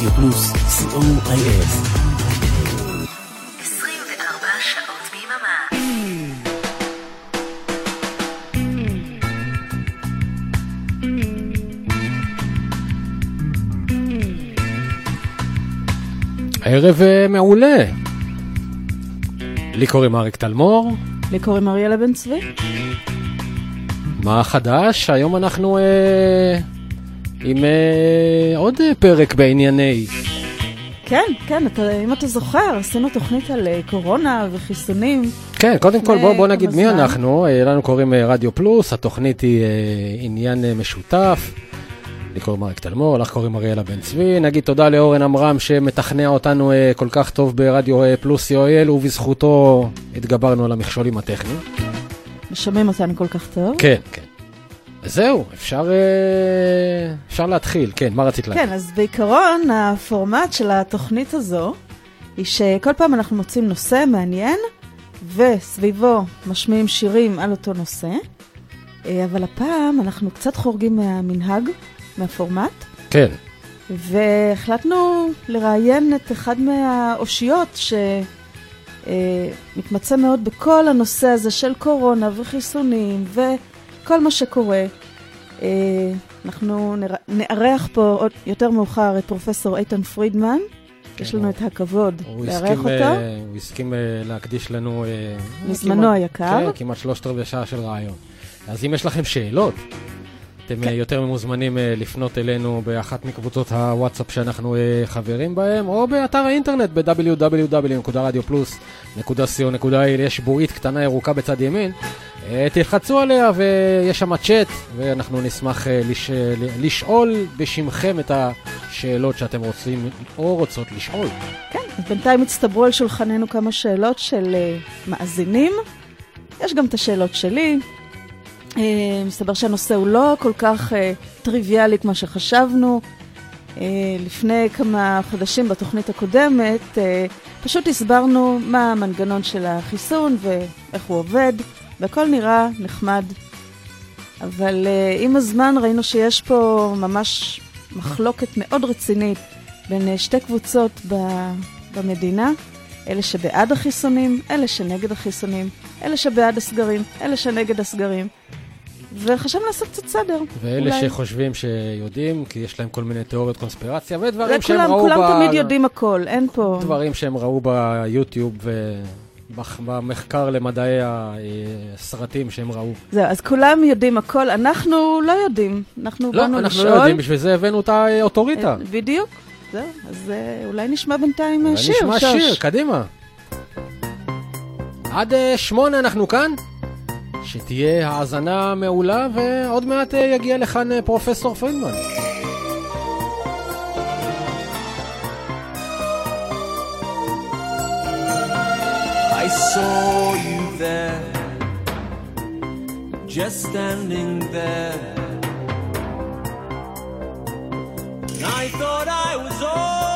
רדיו פלוס, co.il. 24 שעות ביממה. ערב אה, מעולה. לי קוראים אריק תלמור, לי קוראים אריאלה בן צבי. מה חדש? היום אנחנו אה, עם אה, עוד אה, פרק בענייני. כן, כן, אתה, אם אתה זוכר, עשינו תוכנית על אה, קורונה וחיסונים. כן, קודם כל בוא, בוא נגיד מי? אנחנו. אה, לנו קוראים רדיו פלוס, התוכנית היא אה, עניין אה, משותף. לי קוראים אריק תלמור, לך קוראים אריאלה בן צבי. נגיד תודה לאורן עמרם שמתכנע אותנו אה, כל כך טוב ברדיו אה, פלוס יואל, ובזכותו התגברנו על המכשולים הטכניים. שומעים אותנו כל כך טוב. כן, כן. אז זהו, אפשר, אה, אפשר להתחיל. כן, מה רצית להגיד? כן, אז בעיקרון הפורמט של התוכנית הזו היא שכל פעם אנחנו מוצאים נושא מעניין וסביבו משמיעים שירים על אותו נושא, אה, אבל הפעם אנחנו קצת חורגים מהמנהג, מהפורמט, כן. והחלטנו לראיין את אחד מהאושיות שמתמצא מאוד בכל הנושא הזה של קורונה וחיסונים וכל מה שקורה. אה, אנחנו נארח פה עוד יותר מאוחר את פרופסור איתן פרידמן. יש לנו הוא- את הכבוד לארח אותו. אה, הוא הסכים אה, להקדיש לנו... מזמנו כמעט- היקר. כן, כמעט שלושת רבעי שעה של רעיון. אז אם יש לכם שאלות, אתם כן. יותר ממוזמנים אה, לפנות אלינו באחת מקבוצות הוואטסאפ שאנחנו חברים בהם, או באתר האינטרנט ב-www.radioplus.co.il יש בועית קטנה ירוקה בצד ימין. אה, תלחצו עליה ויש שם צ'אט, ואנחנו נשמח אה, לש... לשאול בשמכם את השאלות שאתם רוצים או רוצות לשאול. כן, אז בינתיים הצטברו על שולחננו כמה שאלות של uh, מאזינים. יש גם את השאלות שלי. Uh, מסתבר שהנושא הוא לא כל כך uh, טריוויאלי כמו שחשבנו. Uh, לפני כמה חודשים בתוכנית הקודמת, uh, פשוט הסברנו מה המנגנון של החיסון ואיך הוא עובד, והכל נראה נחמד. אבל uh, עם הזמן ראינו שיש פה ממש מחלוקת מאוד רצינית בין uh, שתי קבוצות ב- במדינה, אלה שבעד החיסונים, אלה שנגד החיסונים, אלה שבעד הסגרים, אלה שנגד הסגרים. וחשבנו לעשות קצת סדר. ואלה אולי. שחושבים שיודעים, כי יש להם כל מיני תיאוריות קונספירציה, ודברים שהם כולם, ראו כולם ב... תמיד יודעים הכל, אין פה... דברים שהם ראו ביוטיוב ובמחקר למדעי הסרטים שהם ראו. זהו, אז כולם יודעים הכל, אנחנו לא יודעים. אנחנו לא, באנו אנחנו לשאול. לא יודעים, בשביל זה הבאנו את האוטוריטה. אה, בדיוק. זהו, אז אה, אולי נשמע בינתיים אולי שיר, נשמע שוש. שיר, קדימה. עד אה, שמונה אנחנו כאן. שתהיה האזנה מעולה, ועוד מעט יגיע לכאן פרופסור פרידמן. Saw you there, just standing there. And I thought I was only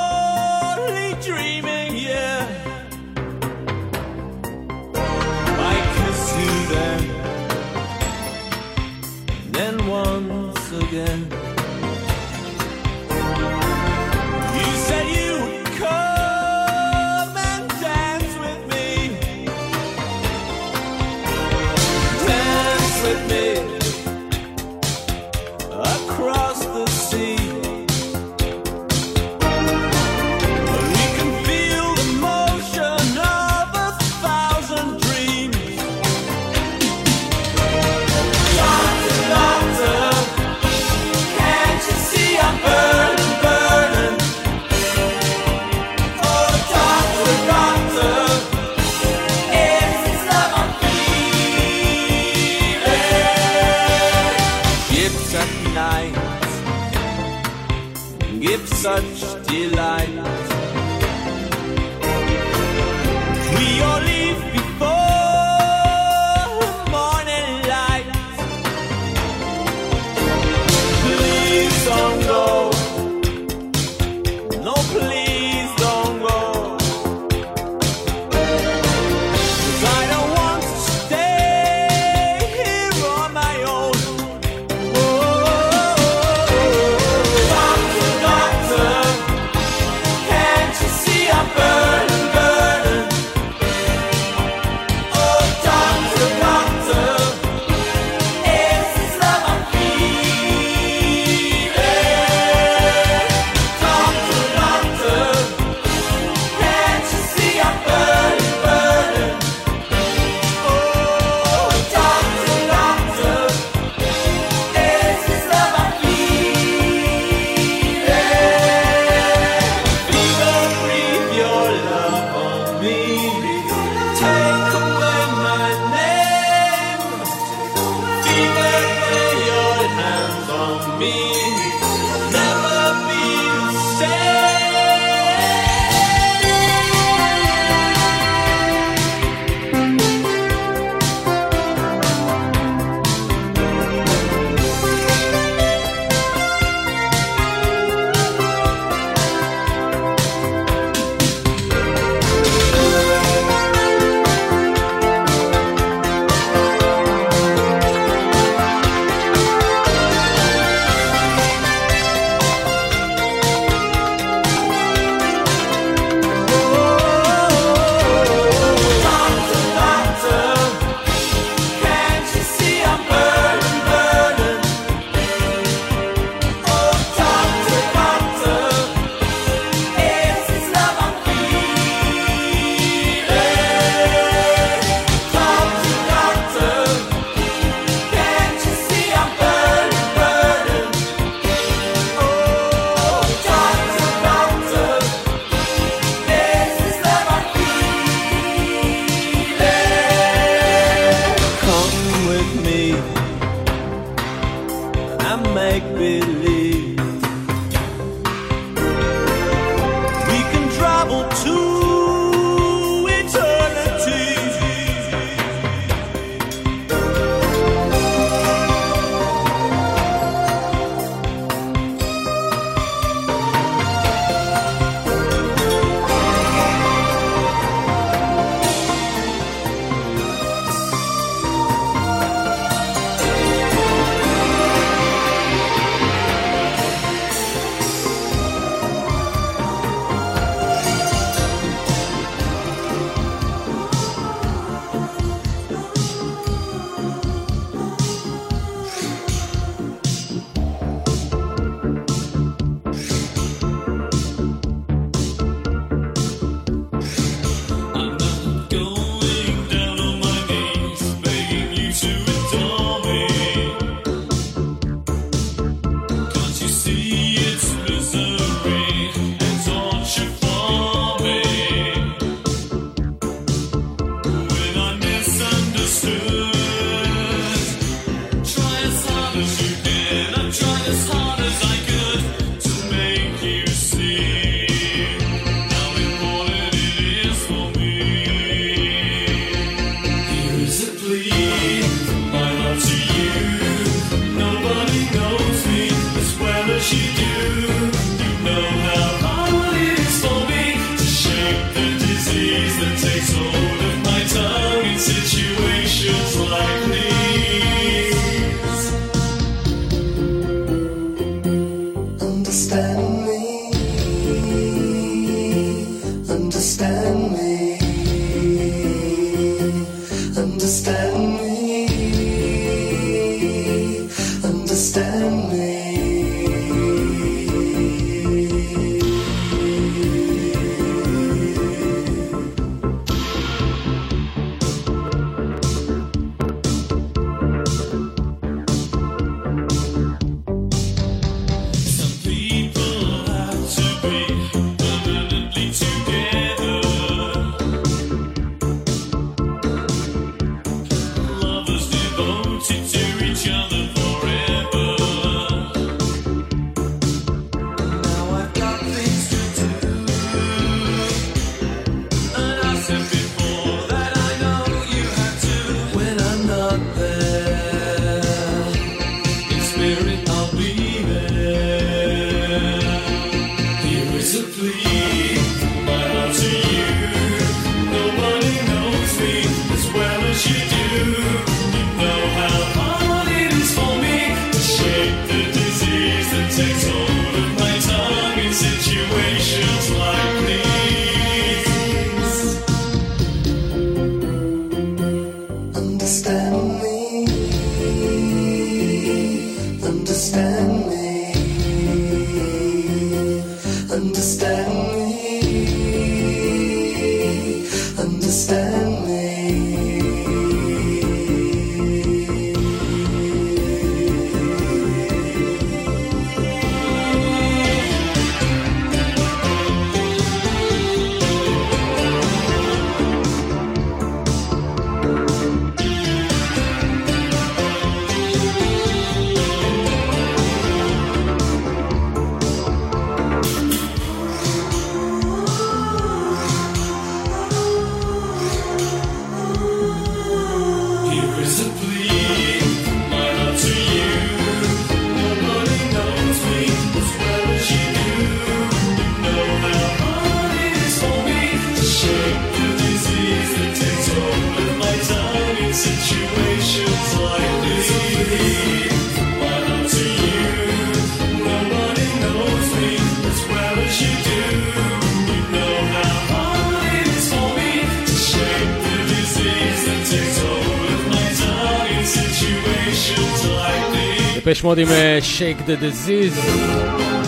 דיפש מוד עם שייק דה דזיז.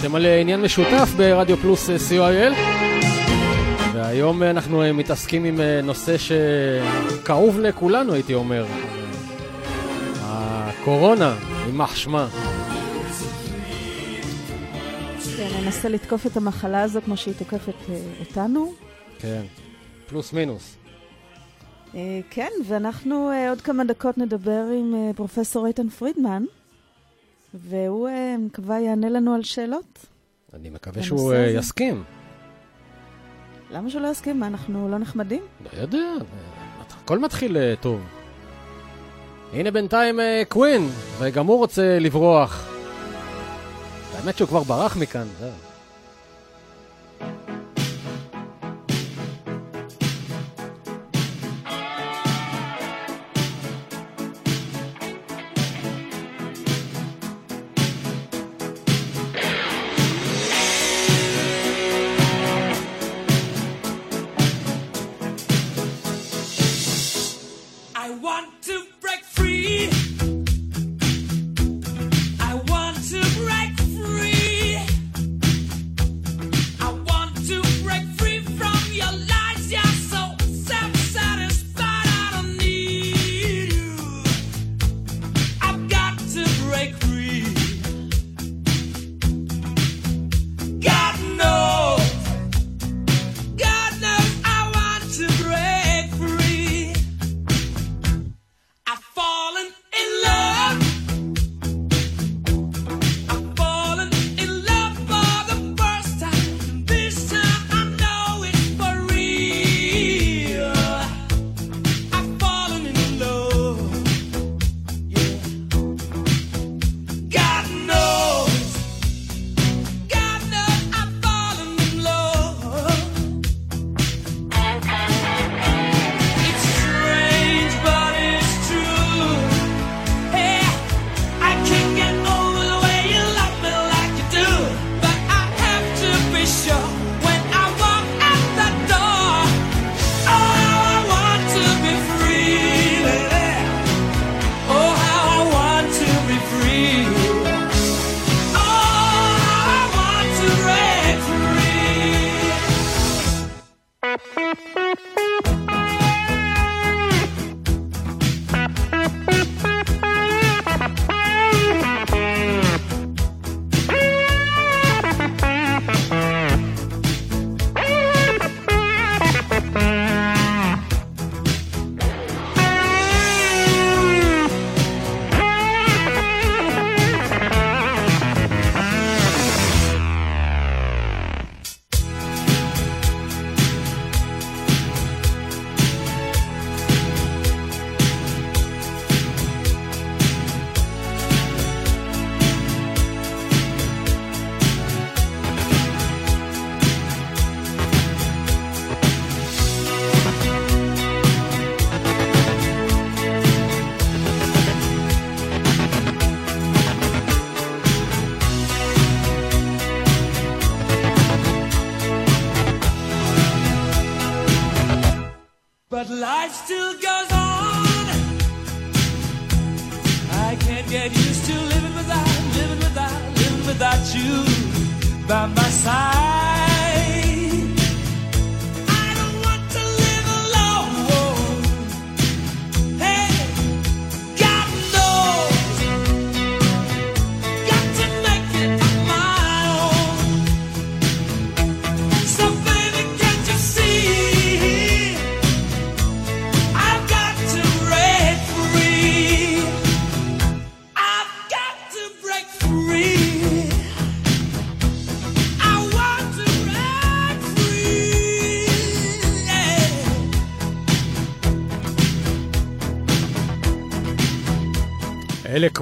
אתם על עניין משותף ברדיו פלוס אה, co.il. והיום אה, אנחנו אה, מתעסקים עם נושא שכאוב לכולנו, הייתי אומר. הקורונה, יימח שמה. כן, ננסה לתקוף את המחלה הזאת כמו שהיא תוקפת אותנו. כן, פלוס מינוס. כן, ואנחנו עוד כמה דקות נדבר עם פרופסור איתן פרידמן. והוא, אה, מקווה, יענה לנו על שאלות. אני מקווה שהוא אה, הזה. יסכים. למה שלא יסכים? מה, אנחנו לא נחמדים? לא יודע, אה, הכל מתחיל אה, טוב. הנה בינתיים אה, קווין, וגם הוא רוצה לברוח. האמת שהוא כבר ברח מכאן, זהו.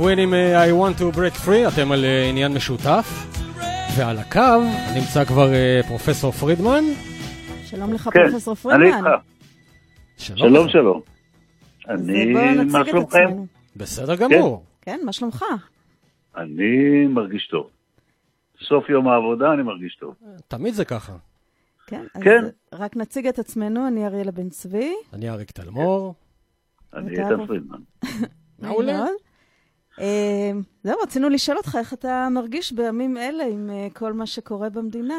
קווין עם אה, I want to break free, אתם על אה, עניין משותף. ועל הקו נמצא כבר אה, פרופסור פרידמן. שלום לך, כן, פרופסור אני פרידמן. איתך. שלום, שלום. אני, בואו מה שלומכם? בסדר גמור. כן, מה שלומך? אני מרגיש טוב. סוף יום העבודה אני מרגיש טוב. תמיד זה ככה. כן, אז כן. רק נציג את עצמנו, אני אריאלה בן צבי. אני אריק תלמור. אני איתן פרידמן. מעולה. אה, זהו, רצינו לשאול אותך איך אתה מרגיש בימים אלה עם אה, כל מה שקורה במדינה.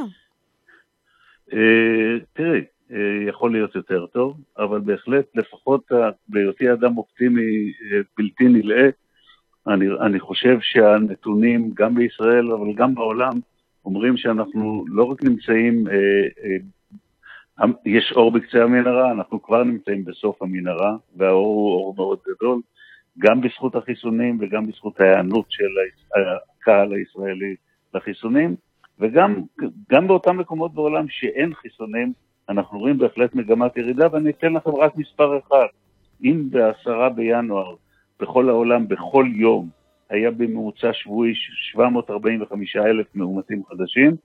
אה, תראי, אה, יכול להיות יותר טוב, אבל בהחלט, לפחות בהיותי אדם אופטימי בלתי נלאה, אני, אני חושב שהנתונים, גם בישראל, אבל גם בעולם, אומרים שאנחנו לא רק נמצאים, אה, אה, יש אור בקצה המנהרה, אנחנו כבר נמצאים בסוף המנהרה, והאור הוא אור מאוד גדול, גם בזכות החיסונים וגם בזכות ההיענות של הקהל הישראלי לחיסונים, וגם גם באותם מקומות בעולם שאין חיסונים, אנחנו רואים בהחלט מגמת ירידה, ואני אתן לכם רק מספר אחד. אם בעשרה בינואר בכל העולם, בכל יום, היה בממוצע שבועי 745 אלף מאומתים חדשים,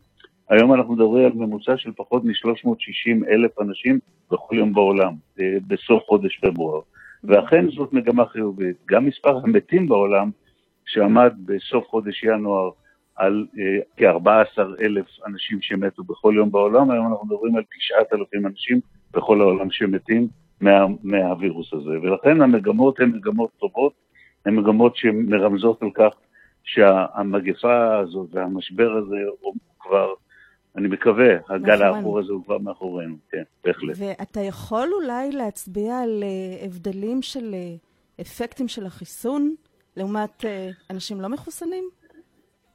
היום אנחנו מדברים על ממוצע של פחות מ-360 אלף אנשים בכל יום בעולם, אה, בסוף חודש פברואר. ואכן זאת מגמה חיובית. גם מספר המתים בעולם, שעמד בסוף חודש ינואר על אה, כ-14 אלף אנשים שמתו בכל יום בעולם, היום אנחנו מדברים על 9,000 אנשים בכל העולם שמתים מה, מהווירוס הזה. ולכן המגמות הן מגמות טובות, הן מגמות שמרמזות על כך שהמגפה הזאת והמשבר הזה הוא כבר, אני מקווה, הגל. האחור הזה הוא כבר מאחורינו, כן, בהחלט. ואתה יכול אולי להצביע על אה, הבדלים של אה, אפקטים של החיסון לעומת אה, אנשים לא מחוסנים?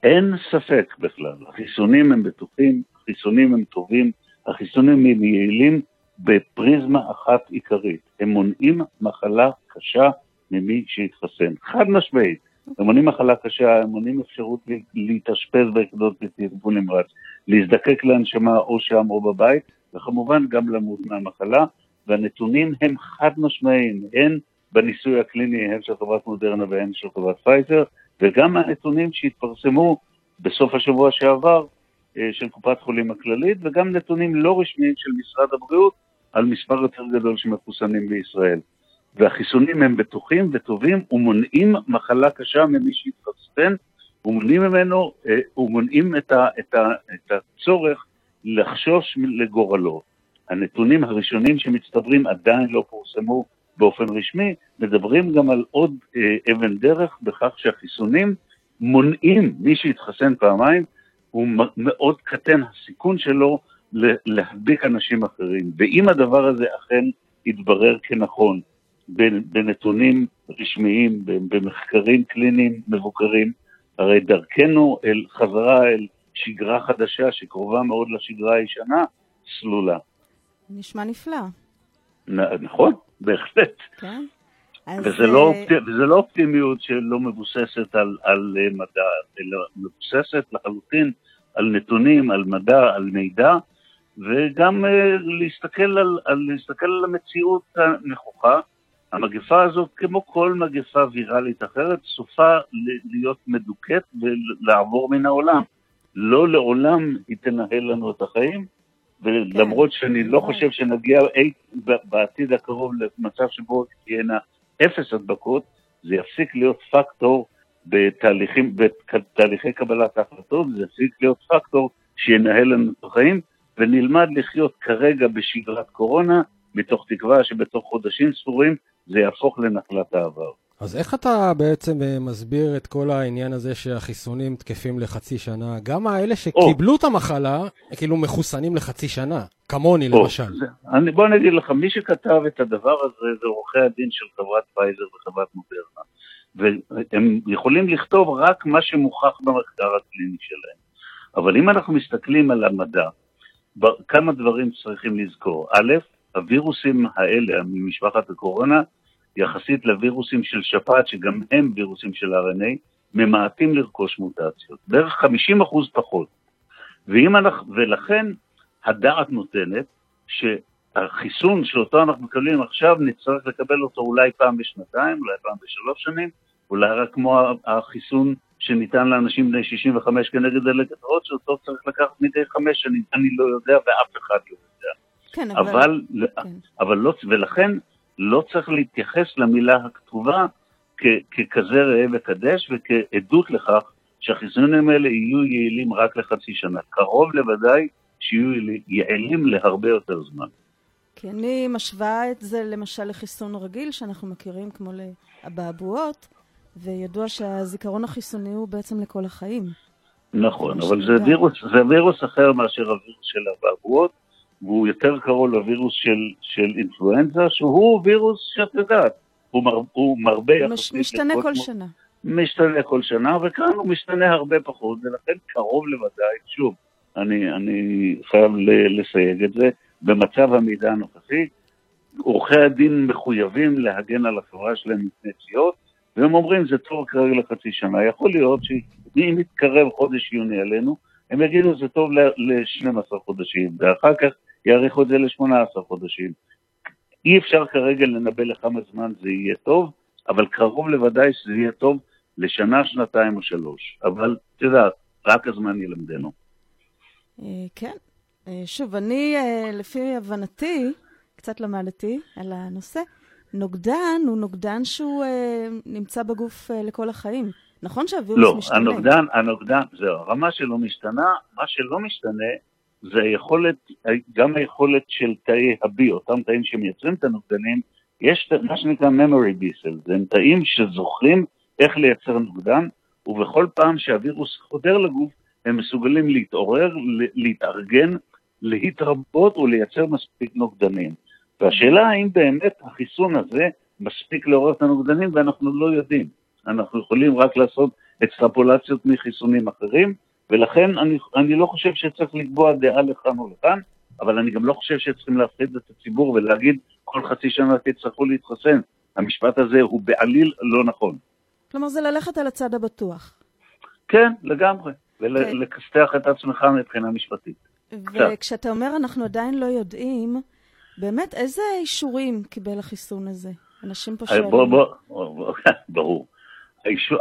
אין ספק בכלל, החיסונים הם בטוחים, החיסונים הם טובים, החיסונים הם יעילים בפריזמה אחת עיקרית, הם מונעים מחלה קשה ממי שהתחסן, חד משמעית, הם מונעים מחלה קשה, הם מונעים אפשרות להתאשפז ביחידות לטיפול נמרץ, להזדקק להנשמה או שם או בבית, וכמובן גם למות מהמחלה, והנתונים הם חד משמעיים, הן בניסוי הקליני, הן של חברת מודרנה והן של חברת פייזר, וגם הנתונים שהתפרסמו בסוף השבוע שעבר אה, של קופת חולים הכללית, וגם נתונים לא רשמיים של משרד הבריאות על מספר יותר גדול של מחוסנים בישראל. והחיסונים הם בטוחים וטובים ומונעים מחלה קשה ממי שהתחסן, ומונעים ממנו, אה, ומונעים את, ה, את, ה, את הצורך לחשוש לגורלו. הנתונים הראשונים שמצטברים עדיין לא פורסמו באופן רשמי, מדברים גם על עוד אה, אבן דרך בכך שהחיסונים מונעים, מי שהתחסן פעמיים, הוא מאוד קטן הסיכון שלו להדביק אנשים אחרים. ואם הדבר הזה אכן יתברר כנכון בנתונים רשמיים, במחקרים קליניים מבוקרים, הרי דרכנו אל חזרה אל שגרה חדשה שקרובה מאוד לשגרה הישנה, סלולה. נשמע נפלא, נ- נכון, בהחלט. כן? אז, וזה לא, אה, וזה לא אופטימיות שלא מבוססת על, על אה, מדע, אלא מבוססת לחלוטין על נתונים, על מדע, על מידע, וגם אה, להסתכל על, על, להסתכל על המציאות הנכוחה. המגפה הזאת, כמו כל מגפה ויראלית אחרת, סופה להיות מדוכאת ולעבור מן העולם. לא לעולם היא תנהל לנו את החיים, ולמרות שאני לא. חושב שנגיע אי בעתיד הקרוב למצב שבו תהיינה אפס הדבקות, זה יפסיק להיות פקטור בתהליכים, בתהליכי קבלת ההחלטות, זה יפסיק להיות פקטור שינהל לנו את החיים, ונלמד לחיות כרגע בשגרת קורונה, מתוך תקווה שבתוך חודשים ספורים זה יהפוך לנחלת העבר. אז איך אתה בעצם אה, מסביר את כל העניין הזה שהחיסונים תקפים לחצי שנה? גם האלה שקיבלו את המחלה, כאילו מחוסנים לחצי שנה, כמוני או, למשל. זה- אני, בוא אני אגיד לך, מי שכתב את הדבר הזה זה עורכי הדין של חברת פייזר וחברת מודרנה. והם יכולים לכתוב רק מה שמוכח במחקר הקליני שלהם. אבל אם אנחנו מסתכלים על המדע, כמה דברים צריכים לזכור. א', הווירוסים האלה ממשפחת הקורונה, יחסית לווירוסים של שפעת, שגם הם וירוסים של RNA, ממעטים לרכוש מוטציות. בערך 50 אחוז פחות. ואם אנחנו, ולכן הדעת נותנת שהחיסון שאותו אנחנו מקבלים עכשיו, נצטרך לקבל אותו אולי פעם בשנתיים, אולי פעם בשלוש שנים, אולי רק כמו החיסון שניתן לאנשים בני 65 כנגד דלקת רוט, שאותו צריך לקחת מדי חמש שנים, אני לא יודע ואף אחד לא יודע. כן, אבל... אבל, כן. אבל לא, ולכן לא צריך להתייחס למילה הכתובה כ, ככזה ראה וקדש וכעדות לכך שהחיסונים האלה יהיו יעילים רק לחצי שנה. קרוב לוודאי שיהיו יעילים להרבה יותר זמן. כי אני משווה את זה למשל לחיסון רגיל שאנחנו מכירים כמו לאבעבועות, וידוע שהזיכרון החיסוני הוא בעצם לכל החיים. נכון, אבל זה. וירוס, זה וירוס אחר מאשר הווירוס של אבעבועות, והוא יותר קרוב לווירוס של, של אינפלואנזה, שהוא וירוס שאת יודעת, הוא, מר, הוא מרבה מש, משתנה כל כמו- שנה. משתנה כל שנה, וכאן הוא משתנה הרבה פחות, ולכן קרוב לוודאי, שוב, אני, אני חייב לסייג את זה, במצב המידע הנוכחי, עורכי הדין מחויבים להגן על החברה שלהם מפני תביעות, והם אומרים זה טוב כרגע לחצי שנה. יכול להיות שאם יתקרב חודש יוני עלינו, הם יגידו זה טוב ל-12 חודשים, ואחר כך יאריכו את זה ל-18 חודשים. אי אפשר כרגע לנבא לכמה זמן זה יהיה טוב, אבל קרוב לוודאי שזה יהיה טוב לשנה, שנתיים או שלוש. אבל, את יודעת, רק הזמן ילמדנו. אה, כן. אה, שוב, אני, אה, לפי הבנתי, קצת למדתי על הנושא, נוגדן הוא נוגדן שהוא נמצא בגוף לכל החיים. נכון שהווירוס לא, משתנה? הנוגדן, הנוגדן, זהו, הרמה שלו משתנה, מה שלא משתנה זה היכולת, גם היכולת של תאי ה-B, אותם תאים שמייצרים את הנוגדנים, יש מה שנקרא memory B cells, זה הם תאים שזוכרים איך לייצר נוגדן, ובכל פעם שהווירוס חודר לגוף, הם מסוגלים להתעורר, להתארגן, להתרבות ולייצר מספיק נוגדנים. והשאלה האם באמת החיסון הזה מספיק לעורר את הנוגדנים, ואנחנו לא יודעים. אנחנו יכולים רק לעשות אקסטרפולציות מחיסונים אחרים, ולכן אני, אני לא חושב שצריך לקבוע דעה לכאן או לכאן, אבל אני גם לא חושב שצריכים להפחיד את הציבור ולהגיד כל חצי שנה תצטרכו להתחסן. המשפט הזה הוא בעליל לא נכון. כלומר, זה ללכת על הצד הבטוח. כן, לגמרי, כן. ולכסתח את עצמך מבחינה משפטית. וכשאתה אומר אנחנו עדיין לא יודעים, באמת, איזה אישורים קיבל החיסון הזה? אנשים פה שואלים. בוא, בוא, בוא, ברור.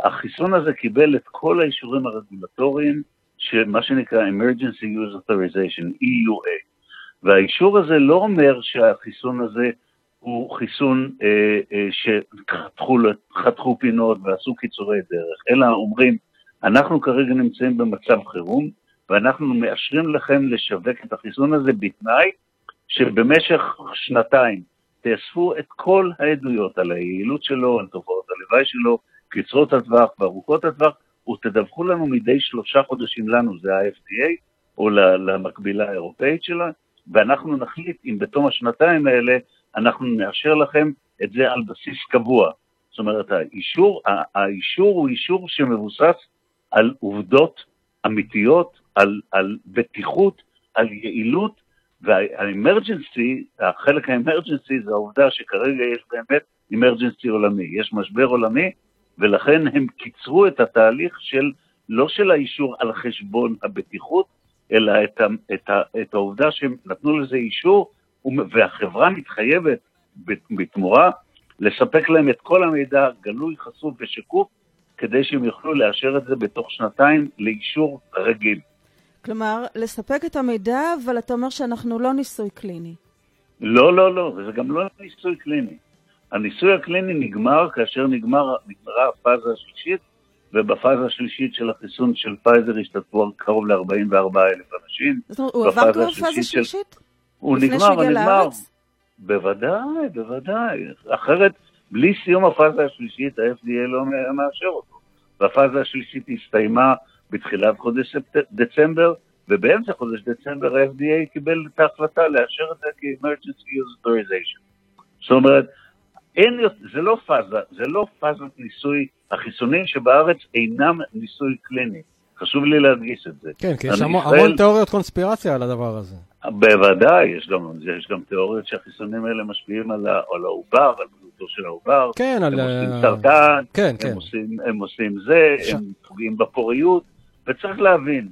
החיסון הזה קיבל את כל האישורים הרגולטוריים של מה שנקרא Emergency Use Authorization, EUA. והאישור הזה לא אומר שהחיסון הזה הוא חיסון אה, אה, שחתכו פינות ועשו קיצורי דרך, אלא אומרים, אנחנו כרגע נמצאים במצב חירום, ואנחנו מאשרים לכם לשווק את החיסון הזה בתנאי שבמשך שנתיים תאספו את כל העדויות על היעילות שלו, על תופעות הלוואי שלו, קצרות הטווח וארוכות הטווח, ותדווחו לנו מדי שלושה חודשים לנו, זה ה-FDA, או למקבילה האירופאית שלה, ואנחנו נחליט אם בתום השנתיים האלה אנחנו נאשר לכם את זה על בסיס קבוע. זאת אומרת, האישור, האישור הוא אישור שמבוסס על עובדות אמיתיות, על, על בטיחות, על יעילות, והאמרג'נסי, החלק האמרג'נסי זה העובדה שכרגע יש באמת אמרג'נסי עולמי, יש משבר עולמי, ולכן הם קיצרו את התהליך של, לא של האישור על חשבון הבטיחות, אלא את, ה, את, ה, את העובדה שהם נתנו לזה אישור, והחברה מתחייבת בתמורה לספק להם את כל המידע גלוי, חשוף ושקוף, כדי שהם יוכלו לאשר את זה בתוך שנתיים לאישור רגיל. כלומר, לספק את המידע, אבל אתה אומר שאנחנו לא ניסוי קליני. לא, לא, לא, וזה גם לא ניסוי קליני. הניסוי הקליני נגמר כאשר נגמר, נגמרה הפאזה השלישית, ובפאזה השלישית של החיסון של פייזר השתתפו קרוב ל-44 אלף אנשים. זאת אומרת, הוא עבר כבר פאזה שלישית? הוא לפני נגמר, שהגיע נגמר. בוודאי, בוודאי. אחרת, בלי סיום הפאזה השלישית, ה-FDA לא מאשר אותו. והפאזה השלישית הסתיימה בתחילת חודש דצמבר, ובאמצע חודש דצמבר ה-FDA קיבל את ההחלטה לאשר את זה כ-emergency use authorization. זאת אומרת, אין, זה לא פאזה, זה לא פאזת ניסוי, החיסונים שבארץ אינם ניסוי קליני. חשוב לי להדגיש את זה. כן, כי יש המון ישראל- המון תיאוריות קונספירציה על הדבר הזה. בוודאי, יש גם, יש גם תיאוריות שהחיסונים האלה משפיעים על, ה, על העובר, על בריאותו של העובר. כן, על... הם עושים סרטן, כן, הם, כן. עושים, הם עושים זה, ש- הם פוגעים בפוריות, וצריך להבין,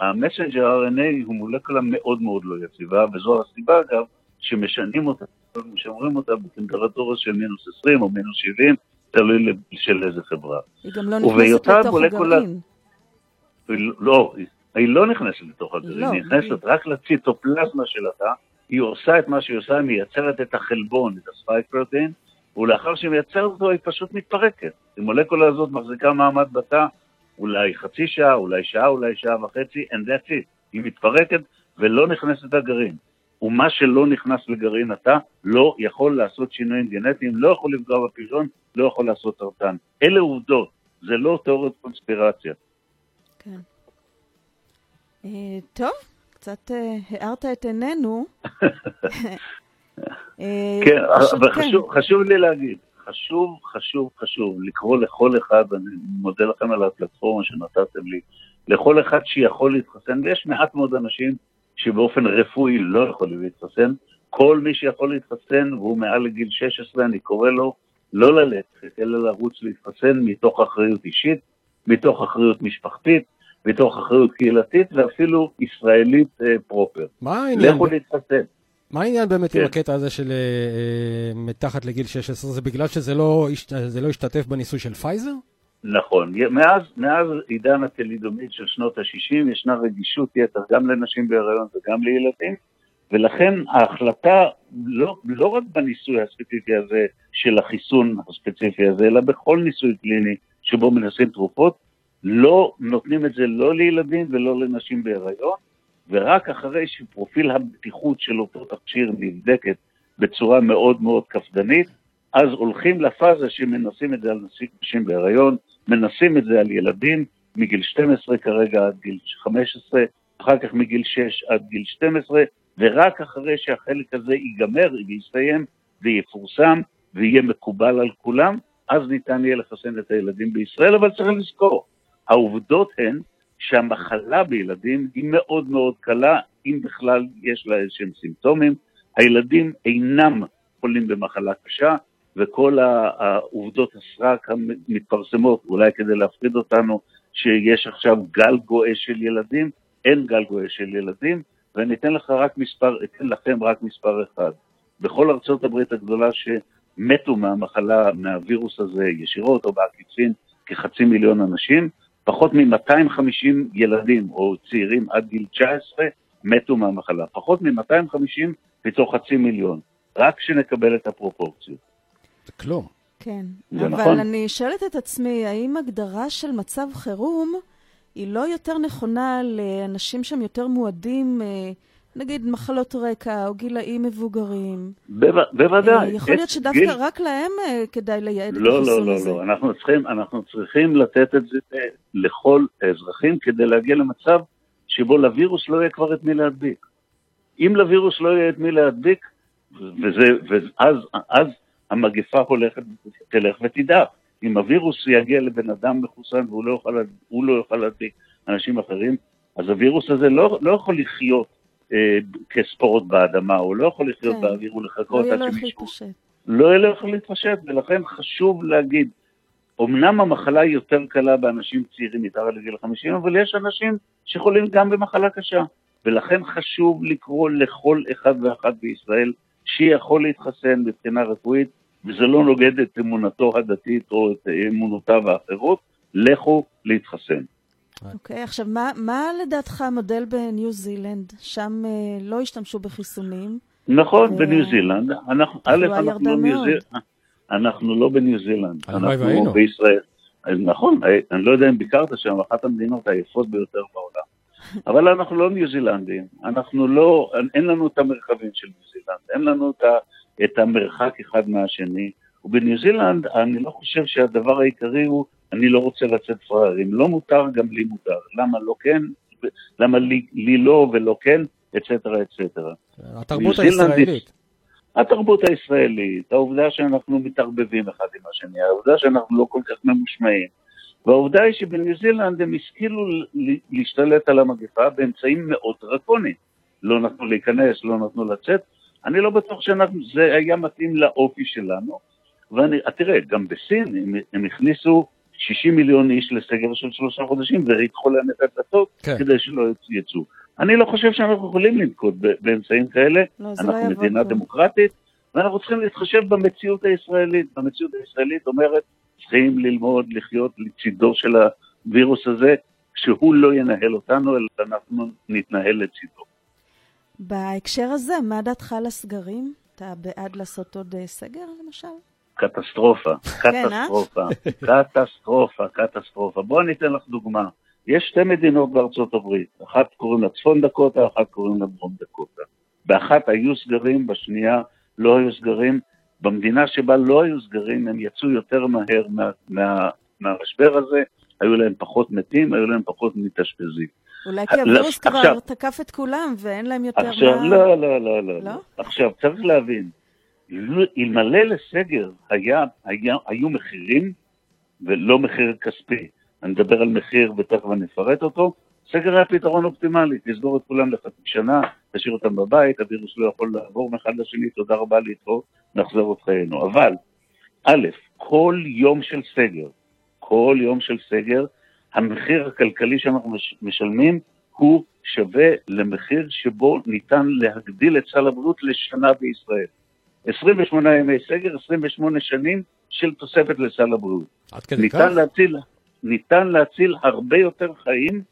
המסנג'ר RNA הוא מולקולה מאוד מאוד לא יציבה, וזו הסיבה אגב שמשנים אותה, משמרים אותה בטמפרטורה של מינוס 20 או מינוס 70, תלוי של איזה חברה. היא גם לא נכנסת לתוך הגרעין. היא לא, היא- היא לא נכנסת לתוך הגרעין, לא, היא נכנסת רק לציטופלזמה של התא, היא עושה את מה שהיא עושה, היא מייצרת את החלבון, את הספייק פרוטין, ולאחר שהיא מייצרת אותו היא פשוט מתפרקת. המולקולה הזאת מחזיקה מעמד בתא אולי חצי שעה, אולי שעה, אולי שעה וחצי, and that's it. היא מתפרקת ולא נכנסת לגרעין. ומה שלא נכנס לגרעין התא לא יכול לעשות שינויים גנטיים, לא יכול לפגוע בפריון, לא יכול לעשות סרטן. אלה עובדות, זה לא תיאוריות קונספירציה. כן. אה, טוב, קצת אה, הארת את עינינו. אה, כן, אבל כן. חשוב, חשוב לי להגיד, חשוב, חשוב, חשוב לקרוא לכל אחד, אני מודה לכם על הפלטפורמה שנתתם לי, לכל אחד שיכול להתחסן, ויש מעט מאוד אנשים שבאופן רפואי לא יכולים להתחסן. כל מי שיכול להתחסן והוא מעל לגיל 16, אני קורא לו לא ללכת, אלא לרוץ להתחסן מתוך אחריות אישית, מתוך אחריות משפחתית, מתוך אחריות קהילתית ואפילו ישראלית אה, פרופר. מה העניין? לכו להתחסן. מה העניין באמת עם כן. הקטע הזה של אה, אה, מתחת לגיל 16? זה בגלל שזה לא זה לא השתתף בניסוי של פייזר? נכון. מאז, מאז עידן הטלידומיד של שנות ה-60 ישנה רגישות יתר גם לנשים בהיריון וגם לילדים, ולכן ההחלטה, לא, לא רק בניסוי הספציפי הזה של החיסון הספציפי הזה, אלא בכל ניסוי קליני שבו מנסים תרופות, לא נותנים את זה לא לילדים ולא לנשים בהיריון, ורק אחרי שפרופיל הבטיחות של אותו תכשיר נבדקת בצורה מאוד מאוד קפדנית, אז הולכים לפאזה שמנסים את זה על נשים בהיריון, מנסים את זה על ילדים מגיל 12 כרגע עד גיל 15, אחר כך מגיל 6 עד גיל 12, ורק אחרי שהחלק הזה ייגמר ויסתיים ויפורסם ויהיה מקובל על כולם, אז ניתן יהיה לחסן את הילדים בישראל, אבל צריך לזכור, העובדות הן שהמחלה בילדים היא מאוד מאוד קלה, אם בכלל יש לה איזשהם סימפטומים. הילדים אינם חולים במחלה קשה, וכל העובדות הסרק המתפרסמות, אולי כדי להפחיד אותנו, שיש עכשיו גל גואה של ילדים, אין גל גואה של ילדים, ואני אתן לך רק מספר, אתן לכם רק מספר אחד. בכל ארצות הברית הגדולה שמתו מהמחלה, מהווירוס הזה, ישירות או בעקיפין, כחצי מיליון אנשים, פחות מ-250 ילדים או צעירים עד גיל 19 מתו מהמחלה. פחות מ-250 מתוך חצי מיליון. רק שנקבל את הפרופורציות. זה כלום. כן. זה אבל נכון. אני שואלת את עצמי, האם הגדרה של מצב חירום היא לא יותר נכונה לאנשים שהם יותר מועדים, אה, נגיד מחלות רקע או גילאים מבוגרים? בו- אה, בוודאי. יכול להיות שדווקא גיל- רק להם אה, כדאי לייעד את לא, החיסון לא, לא, הזה. לא. אנחנו צריכים, אנחנו צריכים לתת את זה לכל האזרחים כדי להגיע למצב שבו לווירוס לא יהיה כבר את מי להדביק. אם לווירוס לא יהיה את מי להדביק, וזה, ואז אז המגפה הולכת, תלך ותדעך. אם הווירוס יגיע לבן אדם מחוסן והוא לא יוכל, לא יוכל להדביק אנשים אחרים, אז הווירוס הזה לא, לא יכול לחיות אה, כספורות באדמה, הוא לא יכול לחיות כן. באוויר לא ולחכות יהיה עד שמישהו. לא יהיה לו איך להתפשט, ולכן חשוב להגיד, אמנם המחלה היא יותר קלה באנשים צעירים מתחת לגיל 50, אבל יש אנשים שחולים גם במחלה קשה, ולכן חשוב לקרוא לכל אחד ואחת בישראל שיכול להתחסן מבחינה רפואית, וזה לא נוגד את אמונתו הדתית או את אמונותיו האחרות, לכו להתחסן. אוקיי, עכשיו, מה, מה לדעתך המודל בניו זילנד? שם אה, לא השתמשו בחיסונים. נכון, אה, בניו זילנד, אנחנו, א', אנחנו לא ניו. זילנד, אנחנו לא בניו זילנד, אנחנו והיינו. בישראל. אז נכון, אני לא יודע אם ביקרת שם, אחת המדינות היפות ביותר בעולם. אבל אנחנו לא ניו זילנדים, אנחנו לא, אין לנו את המרחבים של ניו זילנד, אין לנו את, ה, את המרחק אחד מהשני. ובניו זילנד אני לא חושב שהדבר העיקרי הוא, אני לא רוצה לצאת פראייר. אם לא מותר, גם לי מותר. למה לא כן? למה לי, לי לא ולא כן? אצטרה אצטרה. התרבות הישראלית. התרבות הישראלית, העובדה שאנחנו מתערבבים אחד עם השני, העובדה שאנחנו לא כל כך ממושמעים, והעובדה היא שבניו זילנד הם השכילו להשתלט על המגפה באמצעים מאוד דרקוניים. לא נתנו להיכנס, לא נתנו לצאת. אני לא בטוח שזה היה מתאים לאופי שלנו. ואני, אה, תראה, גם בסין הם, הם הכניסו 60 מיליון איש לסגר של שלושה חודשים וריתחו להם את הדלתות כן. כדי שלא יצאו. אני לא חושב שאנחנו יכולים לנקוט באמצעים כאלה. לא, לא אנחנו יעבוד מדינה פה. דמוקרטית, ואנחנו צריכים להתחשב במציאות הישראלית. המציאות הישראלית אומרת, צריכים ללמוד לחיות לצידו של הווירוס הזה, שהוא לא ינהל אותנו, אלא אנחנו נתנהל לצידו. בהקשר הזה, מה דעתך על הסגרים? אתה בעד לעשות עוד אה, סגר, למשל? קטסטרופה, אה? קטסטרופה, קטסטרופה, קטסטרופה. בואו אני אתן לך דוגמה. יש שתי מדינות בארצות הברית, אחת קוראים לה צפון דקוטה, אחת קוראים לה דרום דקוטה. באחת היו סגרים, בשנייה לא היו סגרים. במדינה שבה לא היו סגרים, הם יצאו יותר מהר מה, מה, מהמשבר הזה, היו להם פחות מתים, היו להם פחות מתאשפזים. אולי כי לא, הווירוס כבר עכשיו- תקף את כולם ואין להם יותר עכשיו, מה... לא, לא, לא, לא, לא? לא. עכשיו, צריך להבין, אלמלא לסגר היה, היה, היו מחירים ולא מחיר כספי, אני מדבר על מחיר ותכף אני אפרט אותו, סגר היה פתרון אופטימלי, תסגור את כולם לחצי שנה, תשאיר אותם בבית, הווירוס לא יכול לעבור מאחד לשני, תודה רבה להתראות, נחזור את חיינו. אבל א', כל יום של סגר, כל יום של סגר, המחיר הכלכלי שאנחנו מש- משלמים הוא שווה למחיר שבו ניתן להגדיל את סל הבריאות לשנה בישראל. 28 ימי סגר, 28 שנים של תוספת לסל הבריאות. עד כדי כך? ניתן להציל, ניתן להציל הרבה יותר חיים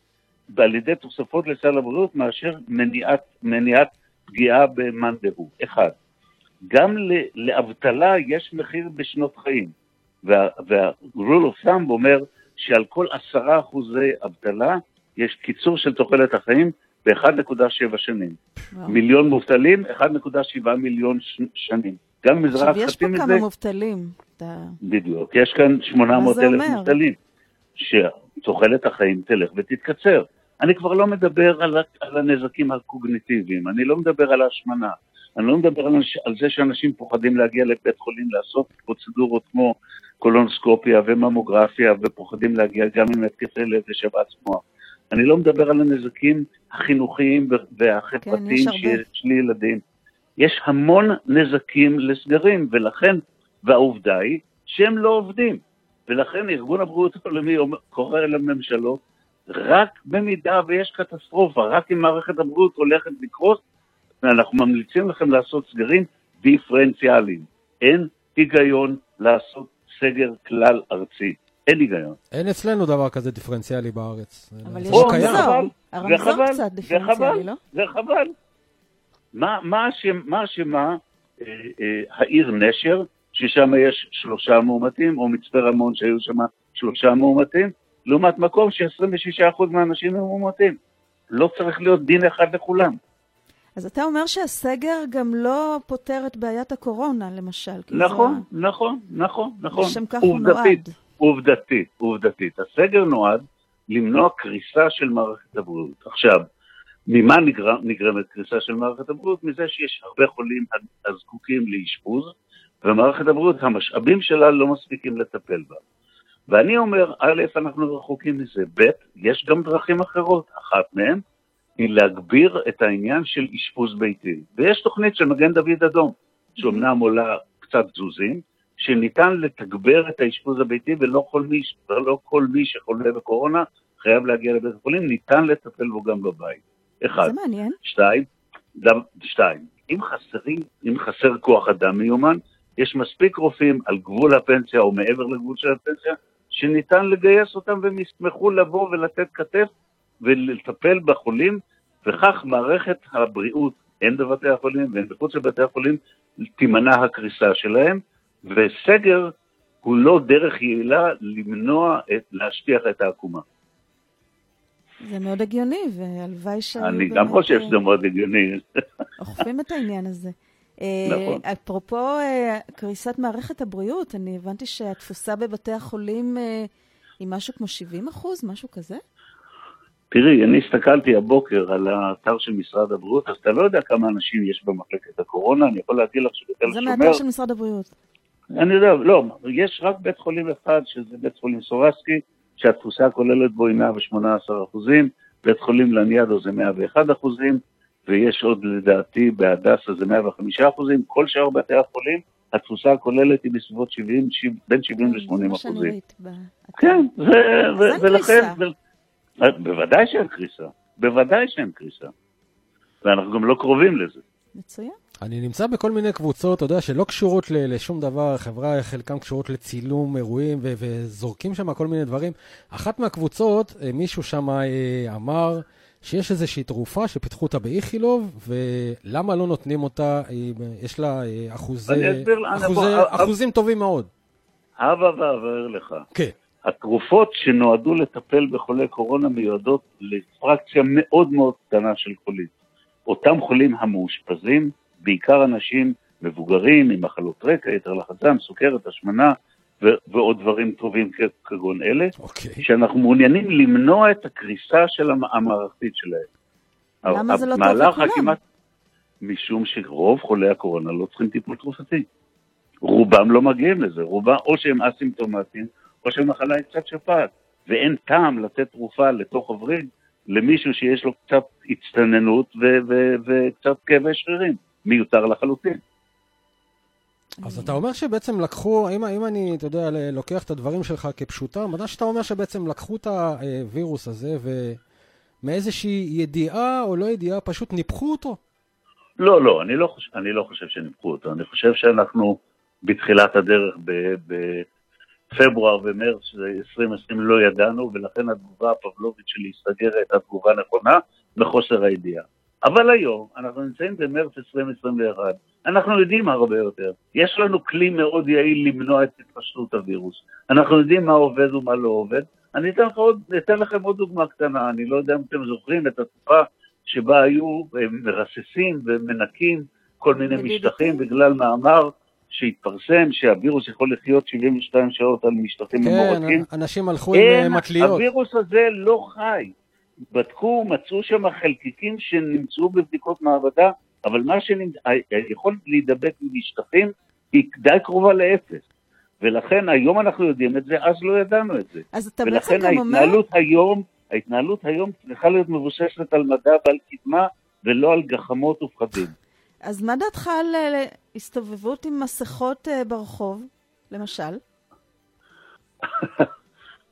על ידי תוספות לסל הבריאות מאשר מניעת, מניעת פגיעה במאן דהוא. אחד. גם לאבטלה יש מחיר בשנות חיים. וה- וה-rule of thumb אומר שעל כל עשרה אחוזי אבטלה יש קיצור של תוחלת החיים ב-1.7 שנים. וואו. מיליון מובטלים, 1.7 מיליון ש- שנים. גם מזרח עכשיו, יש חצי פה מזה, כמה מובטלים. אתה... בדיוק. יש כאן 800 מה זה אלף? מובטלים, שתוחלת החיים תלך ותתקצר. אני כבר לא מדבר על, על הנזקים הקוגניטיביים, אני לא מדבר על ההשמנה, אני לא מדבר על, אנש- על זה שאנשים פוחדים להגיע לבית חולים לעשות פרוצדורות כמו קולונוסקופיה וממוגרפיה, ופוחדים להגיע גם עם התקפי לב ושבץ מוח. אני לא מדבר על הנזקים החינוכיים כן, והחברתיים הרבה. שיש לי ילדים. יש המון נזקים לסגרים, ולכן, והעובדה היא שהם לא עובדים. ולכן ארגון הבריאות העולמי קורא לממשלות, רק במידה ויש קטסטרופה, רק אם מערכת הבריאות הולכת לקרוס, ואנחנו ממליצים לכם לעשות סגרים דיפרנציאליים. אין היגיון לעשות סגר כלל ארצי. אין היגיון. אין אצלנו דבר כזה דיפרנציאלי בארץ. אבל זה יש לא. רמזור. הרמזור קצת דיפרנציאלי. לא? זה חבל. מה, מה, אשם, מה אשמה אה, אה, העיר נשר, ששם יש שלושה מאומתים, או מצפה רמון שהיו שם שלושה מאומתים, לעומת מקום ש-26% מהאנשים הם מאומתים. לא צריך להיות דין אחד לכולם. אז אתה אומר שהסגר גם לא פותר את בעיית הקורונה, למשל. נכון, זה- נכון, נכון, נכון. לשם כך הוא עובדתית, נועד. עובדתית, עובדתית. הסגר נועד למנוע קריסה של מערכת הבריאות. עכשיו, ממה נגרם, נגרמת קריסה של מערכת הבריאות? מזה שיש הרבה חולים הזקוקים לאשפוז, ומערכת הבריאות, המשאבים שלה לא מספיקים לטפל בה. ואני אומר, א', אנחנו רחוקים מזה, ב', יש גם דרכים אחרות. אחת מהן היא להגביר את העניין של אשפוז ביתי. ויש תוכנית של מגן דוד אדום, שאומנם עולה קצת תזוזים, שניתן לתגבר את האשפוז הביתי ולא כל מי, ולא כל מי שחולה בקורונה חייב להגיע לבית החולים, ניתן לטפל בו גם בבית. אחד. זה מעניין. שתיים, דבר- שתיים, אם חסרים, אם חסר כוח אדם מיומן, יש מספיק רופאים על גבול הפנסיה או מעבר לגבול של הפנסיה, שניתן לגייס אותם והם ישמחו לבוא ולתת כתף ולטפל בחולים, וכך מערכת הבריאות, הן בבתי החולים והן מחוץ לבתי החולים, תימנע הקריסה שלהם, וסגר הוא לא דרך יעילה למנוע, את, להשטיח את העקומה. זה מאוד הגיוני, והלוואי ש... אני גם חושב שזה מאוד הגיוני. אוכפים את העניין הזה. אה, נכון. אפרופו אה, קריסת מערכת הבריאות, אני הבנתי שהתפוסה בבתי החולים אה, היא משהו כמו 70 אחוז, משהו כזה? תראי, אני הסתכלתי הבוקר על האתר של משרד הבריאות, אז אתה לא יודע כמה אנשים יש במחלקת הקורונה, אני יכול להגיד לך שבתל זה השומר... מהאתר של משרד הבריאות. אני יודע, לא, יש רק בית חולים אחד, שזה בית חולים סורסקי, שהתפוסה הכוללת בו היא 118 אחוזים, בית חולים לניאדו זה 101 אחוזים, ויש עוד לדעתי בהדסה זה 105 אחוזים, כל שאר בתי החולים, התפוסה הכוללת היא בסביבות 70, שיב- בין 70 ל-80 זה מה שאני אחוזים. כן, ולכן... בוודאי שאין קריסה, בוודאי שאין קריסה. ואנחנו גם לא קרובים לזה. מצוין. אני נמצא בכל מיני קבוצות, אתה יודע, שלא קשורות ל- לשום דבר, חברה, חלקם קשורות לצילום אירועים, ו- וזורקים שם כל מיני דברים. אחת מהקבוצות, אה, מישהו שם אה, אמר שיש איזושהי תרופה שפיתחו אותה באיכילוב, ולמה לא נותנים אותה, אה, יש לה אחוזי, אני אסביר, אני אחוזי, אחוזים טובים מאוד. הבה ואבהר לך. כן. התרופות שנועדו לטפל בחולי קורונה מיועדות לפרקציה מאוד מאוד קטנה של חולים. אותם חולים המאושפזים, בעיקר אנשים מבוגרים עם מחלות רקע, יתר דם, סוכרת, השמנה ו- ועוד דברים טובים כ- כגון אלה, אוקיי. שאנחנו מעוניינים למנוע את הקריסה של המ- המערכתית שלהם. למה זה לא טוב המהלך לכולם? הכמעט- משום שרוב חולי הקורונה לא צריכים טיפול תרופתי. רובם לא מגיעים לזה, רובם או שהם אסימפטומטיים, או שהמחלה היא קצת שפעת, ואין טעם לתת תרופה לתוך הווריד למישהו שיש לו קצת הצטננות וקצת כאבי שרירים, מיותר לחלוטין. אז אתה אומר שבעצם לקחו, אם, אם אני, אתה יודע, לוקח את הדברים שלך כפשוטם, מה שאתה אומר שבעצם לקחו את הווירוס הזה ומאיזושהי ידיעה או לא ידיעה, פשוט ניפחו אותו? לא, לא, אני לא, חושב, אני לא חושב שניפחו אותו. אני חושב שאנחנו בתחילת הדרך ב- בפברואר ומרץ 2020 לא ידענו, ולכן התגובה הפבלובית שלי להסתגר הייתה תגובה נכונה בחוסר הידיעה. אבל היום, אנחנו נמצאים במרץ 2021, אנחנו יודעים הרבה יותר. יש לנו כלי מאוד יעיל למנוע את התפשטות הווירוס. אנחנו יודעים מה עובד ומה לא עובד. אני אתן, לך עוד, אתן לכם עוד דוגמה קטנה, אני לא יודע אם אתם זוכרים את התקופה שבה היו אה, מרססים ומנקים כל מיני. משטחים בגלל מאמר שהתפרסם שהווירוס יכול לחיות 72 שעות על משטחים כן, ממורקים. אנשים הלכו עם אין, אה, מטליות. הווירוס הזה לא חי. בדקו, מצאו שם חלקיקים שנמצאו בבדיקות מעבדה, אבל מה שהיכולת להידבק ממשטחים היא די קרובה לאפס. ולכן היום אנחנו יודעים את זה, אז לא ידענו את זה. אז אתה בעצם ולכן גם אומר, ההתנהלות היום, ההתנהלות היום צריכה להיות מבוססת על מדע ועל קדמה, ולא על גחמות ופחדים. אז מה דעתך על אה, הסתובבות עם מסכות אה, ברחוב, למשל?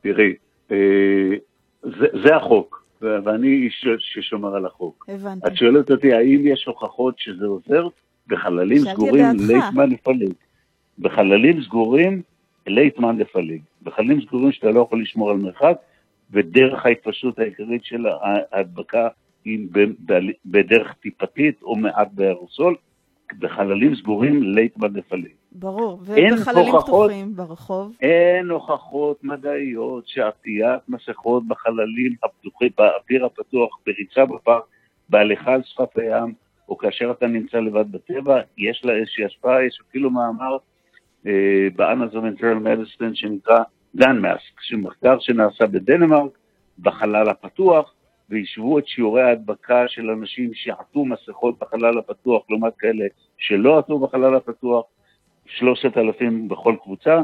תראי, אה, זה, זה החוק, ואני איש ששומר על החוק. הבנתי. את שואלת אותי האם יש הוכחות שזה עוזר? בחללים סגורים. לייטמן לפליג. בחללים סגורים לייטמן לפליג. בחללים סגורים שאתה לא יכול לשמור על מרחק, ודרך ההתפשטות העיקרית של ההדבקה ב- בדרך טיפתית או מעט באירוסול. בחללים סגורים לייטמן לפליג. ברור. ובחללים. פתוחים ברחוב. אין הוכחות מדעיות שעטיית מסכות בחללים הפתוחים, באוויר הפתוח, בריצה בפארק, בהליכה על שפת הים, או כאשר אתה נמצא לבד בטבע, יש לה איזושהי השפעה, יש אפילו מאמר אה, אינטרנל מדיסטין שנקרא גן מאסק, שהוא מחקר שנעשה בדנמרק, בחלל הפתוח, והשוו את שיעורי ההדבקה של אנשים שעטו מסכות בחלל הפתוח לעומת כאלה שלא עטו בחלל הפתוח, 3,000 בכל קבוצה,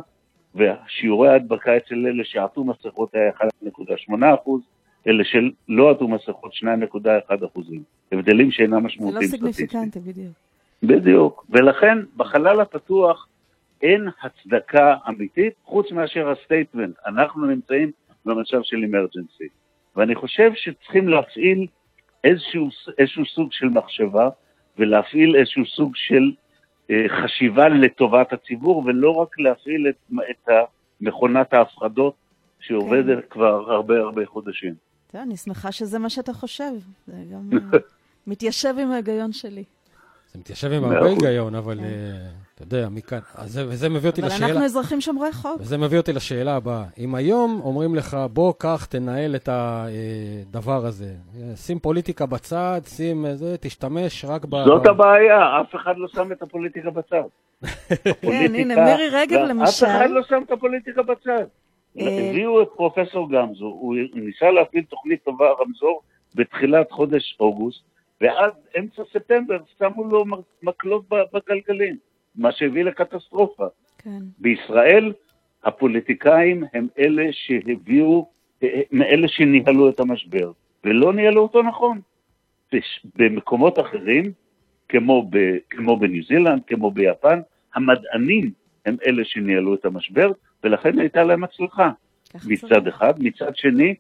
ושיעורי ההדבקה אצל אלה שעטו מסכות היה 1.8 אחוז, אלה שלא עטו מסכות 2.1 אחוזים. הבדלים שאינם זה לא משמעותיים. סיגניפיקנטי, בדיוק. בדיוק, ולכן בחלל הפתוח אין הצדקה אמיתית חוץ מאשר ה statement, אנחנו נמצאים במצב של emergency. ואני חושב שצריכים להפעיל איזשהו, איזשהו סוג של מחשבה ולהפעיל איזשהו סוג של אה, חשיבה לטובת הציבור ולא רק להפעיל את, את מכונת ההפחדות שעובדת כן. כבר הרבה הרבה חודשים. טוב, אני שמחה שזה מה שאתה חושב. זה גם אה, מתיישב עם ההיגיון שלי. זה מתיישב עם הרבה. היגיון, אבל אה, אתה יודע, מכאן, אז זה- וזה מביא אותי אבל לשאלה, אנחנו אזרחים שומרי חוק. וזה מביא אותי לשאלה הבאה. אם היום אומרים לך, בוא, קח, תנהל את הדבר הזה, שים פוליטיקה בצד, שים אה, זה, תשתמש רק ב... זאת הבעיה, אף אחד לא שם את הפוליטיקה בצד. כן, הנה, מירי רגב אף למשל. אחד לא שם את הפוליטיקה בצד. אה, הביאו את פרופסור גמזו, הוא ניסה להפעיל תוכנית טובה, רמזור, בתחילת חודש אוגוסט, ועד אמצע ספטמבר שמו לו מקלות ב- בגלגלים, מה שהביא לקטסטרופה. כן. בישראל הפוליטיקאים הם אלה שהביאו, הם אלה שניהלו את המשבר, ולא ניהלו אותו נכון. במקומות אחרים, כמו, ב, כמו בניו זילנד, כמו ביפן, המדענים הם אלה שניהלו את המשבר, ולכן הייתה להם הצלחה. מצד. אחד, מצד שני,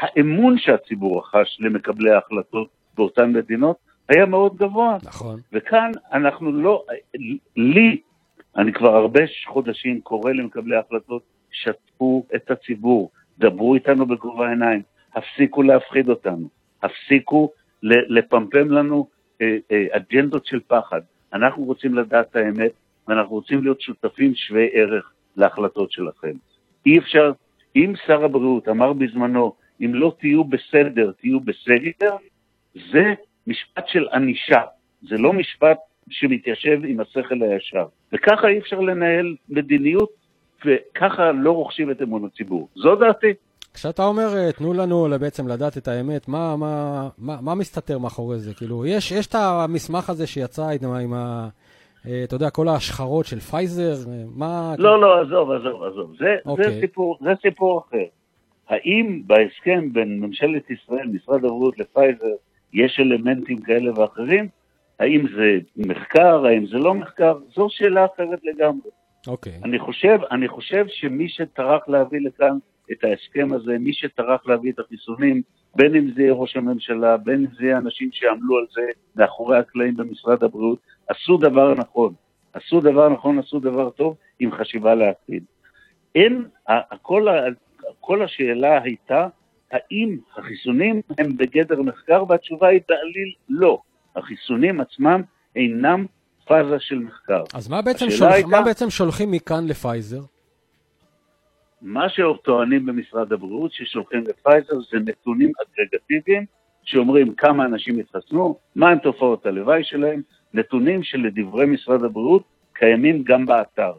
האמון שהציבור רכש למקבלי ההחלטות באותן מדינות היה מאוד גבוה. נכון. וכאן אנחנו לא, לי, אני כבר הרבה חודשים קורא למקבלי ההחלטות, שתפו את הציבור, דברו איתנו בגובה העיניים, הפסיקו להפחיד אותנו, הפסיקו לפמפם לנו אה, אה, אג'נדות של פחד. אנחנו רוצים לדעת את האמת, ואנחנו רוצים להיות שותפים שווי ערך להחלטות שלכם. אי אפשר, אם שר הבריאות אמר בזמנו, אם לא תהיו בסדר, תהיו בסדר, זה משפט של ענישה, זה לא משפט שמתיישב עם השכל הישר. וככה אי אפשר לנהל מדיניות, וככה לא רוכשים את אמון הציבור. זו דעתי. כשאתה אומר, אה, תנו לנו בעצם לדעת את האמת, מה, מה, מה, מה מסתתר מאחורי זה? כאילו, יש, יש את המסמך הזה שיצא עם, עם ה... אה, אתה יודע, כל ההשחרות של פייזר, אה, מה... לא, לא, עזוב, עזוב, עזוב. זה, אוקיי. זה, סיפור, זה סיפור אחר. האם בהסכם בין ממשלת ישראל, משרד הבריאות לפייזר, יש אלמנטים כאלה ואחרים? האם זה מחקר, האם זה לא מחקר, זו שאלה אחרת לגמרי. אוקיי. אני חושב, אני חושב שמי שטרח להביא לכאן את ההסכם הזה, מי שטרח להביא את החיסונים, בין אם זה יהיה ראש הממשלה, בין אם זה יהיה אנשים שעמלו על זה מאחורי הקלעים במשרד הבריאות, עשו דבר נכון. עשו דבר נכון, עשו דבר טוב, עם חשיבה לעתיד. אין, כל, כל השאלה הייתה, האם החיסונים הם בגדר מחקר, והתשובה היא בעליל לא. החיסונים עצמם אינם פאזה של מחקר. אז מה בעצם, שולח, הייתה- מה בעצם שולחים מכאן לפייזר? מה שטוענים במשרד הבריאות ששולחים לפייזר זה נתונים אגרגטיביים שאומרים כמה אנשים התחסנו, מהם תופעות הלוואי שלהם, נתונים שלדברי משרד הבריאות קיימים גם באתר.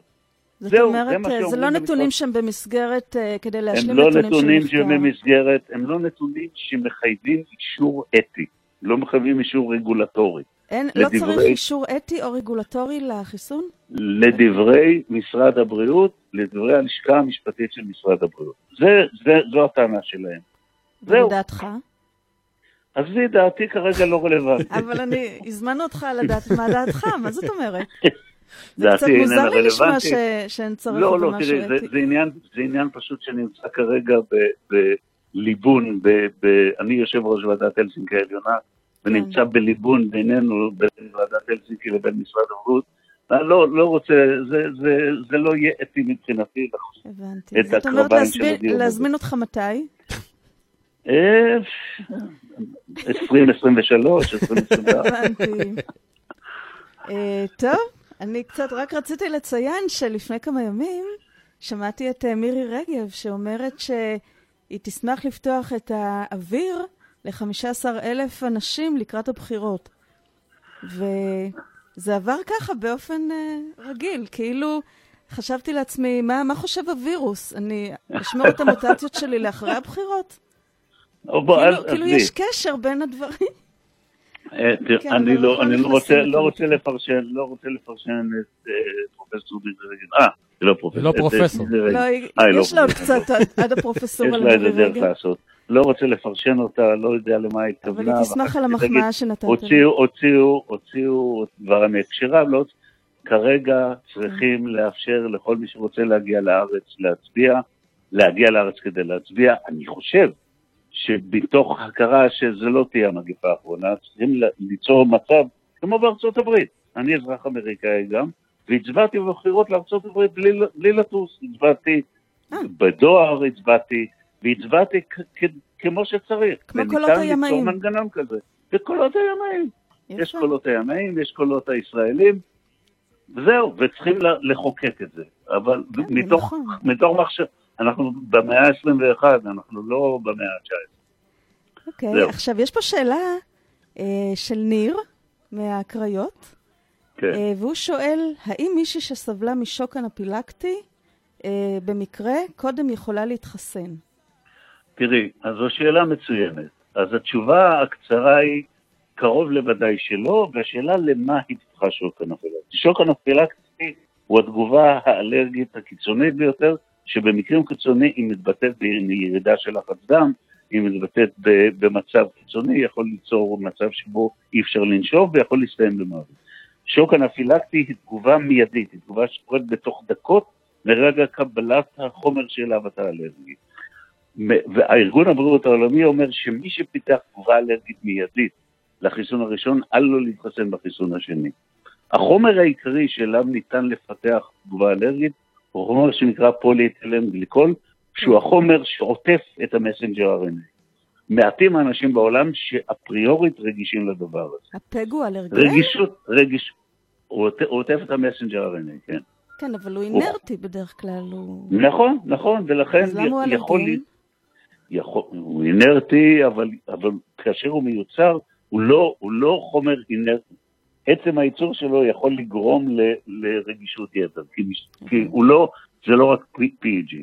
זאת זהו, אומרת, זה מה אה, זה לא. נתונים שהם במסגרת אה, כדי להשלים הם לא נתונים נתונים של מחקר. שבמסגרת, הם לא נתונים שמחייבים אישור אתי, לא מחייבים אישור רגולטורי. אין, לא לדברי- צריך אישור אתי או רגולטורי לחיסון? לדברי משרד הבריאות, לדברי הלשכה המשפטית של משרד הבריאות. זה, זה, זו הטענה שלהם. זהו. לדעתך? עזבי, דעתי כרגע לא רלוונטית. אבל אני, הזמנו אותך לדעת מה דעתך, מה זאת אומרת? זה דעתי קצת איננה מוזר לי לשמוע רלוונטית. ש- שאין צורך לא, לא, תראי, זה. זה, עניין, זה עניין פשוט שנמצא כרגע בליבון, ב- ב- אני יושב ראש ועדת הלסינקי העליונה, ונמצא בליבון בינינו, בין ועדת הלסינקי לבין משרד הבריאות. אני לא, לא רוצה, זה, זה, זה לא יהיה אתי מבחינתי. הבנתי. את זאת אומרת, הקרביים של להזמין- הדיון הזה. להזמין אותך מתי? אה, 2023, 2024. הבנתי. אה, טוב, אני קצת רק רציתי לציין שלפני כמה ימים שמעתי את אה, מירי רגב שאומרת שהיא תשמח לפתוח את האוויר ל-15 אלף אנשים לקראת הבחירות. וזה עבר ככה באופן אה, רגיל, כאילו חשבתי לעצמי, מה, מה חושב הווירוס? אני אשמור את המוטציות שלי לאחרי הבחירות? או בוא, כאילו, כאילו. יש קשר בין הדברים. אה, כן, אני אבל לא, אנחנו אני לא רוצה. לא רוצה לפרשן, לא רוצה לפרשן את אה, פרופסור מירי רגב. אה, היא לא פרופסור. היא לא פרופסור. לא, אה, לא יש לה עוד פרופסור. קצת עד- הפרופסורה יש לה איזה דרך. לעשות. לא רוצה לפרשן אותה, לא יודע למה היא אבל התכוונה. היא תשמח על המחמאה שנתת. הוציאו, הוציאו, הוציאו דברה מהקשריו, לא, כרגע צריכים לאפשר לכל מי שרוצה להגיע לארץ להצביע, להגיע לארץ כדי להצביע. אני חושב שמתוך הכרה שזו לא תהיה המגפה האחרונה, צריכים ליצור מצב כמו בארצות הברית. אני אזרח אמריקאי גם, והצבעתי בבחירות לארצות הברית בלי, בלי לטוס. הצבעתי אה. בדואר, הצבעתי, והצבעתי כמו שצריך. כמו וניתן קולות ליצור הימאים. מנגנון כזה. וקולות הימאים. יש. קולות הימאים, יש קולות הישראלים, וזהו, וצריכים לחוקק את זה. אבל כן, זה מתוך, נכון. מתוך מחשב, אנחנו במאה ה-21, אנחנו לא במאה ה-19. אוקיי, זהו. עכשיו יש פה שאלה אה, של ניר מהקריות, כן. אה, והוא שואל, האם מישהי שסבלה משוק אנפילקטי, אה, במקרה, קודם יכולה להתחסן? תראי, אז זו שאלה מצוינת. אז התשובה הקצרה היא, קרוב לוודאי שלא, והשאלה למה התפתחה שוק אנפילקטי. שוק אנפילקטי הוא התגובה האלרגית הקיצונית ביותר, שבמקרים קיצוניים היא מתבטאת בירידה של לחץ דם, היא מתבטאת במצב קיצוני, יכול ליצור מצב שבו אי אפשר לנשוב ויכול להסתיים במוות. שוק אנפילקטי היא תגובה מיידית, היא תגובה שקורית בתוך דקות מרגע קבלת החומר שאליו אתה אלרגי. והארגון הבריאות העולמי אומר שמי שפיתח תגובה אלרגית מיידית לחיסון הראשון, אל לו להתחסן בחיסון השני. החומר העיקרי שאליו ניתן לפתח תגובה אלרגית הוא חומר שנקרא פוליאתילן גליקול, שהוא החומר שעוטף את המסנג'ר RNA. מעטים האנשים בעולם שאפריורית רגישים לדבר הזה. הפג הוא אלרגן? רגישות, רגיש... הוא עוט- הוא עוטף את המסנג'ר RNA, כן. כן, אבל הוא הוא- אינרטי בדרך כלל, הוא... נכון, נכון, ולכן אז למה הוא י- יכול אלרגן? להיות... יכול, הוא אינרטי, אבל, אבל כאשר הוא מיוצר, הוא לא, הוא לא חומר אינרטי. עצם הייצור שלו יכול לגרום ל, לרגישות יתר, כי, מש- כי הוא לא, זה לא רק PEG.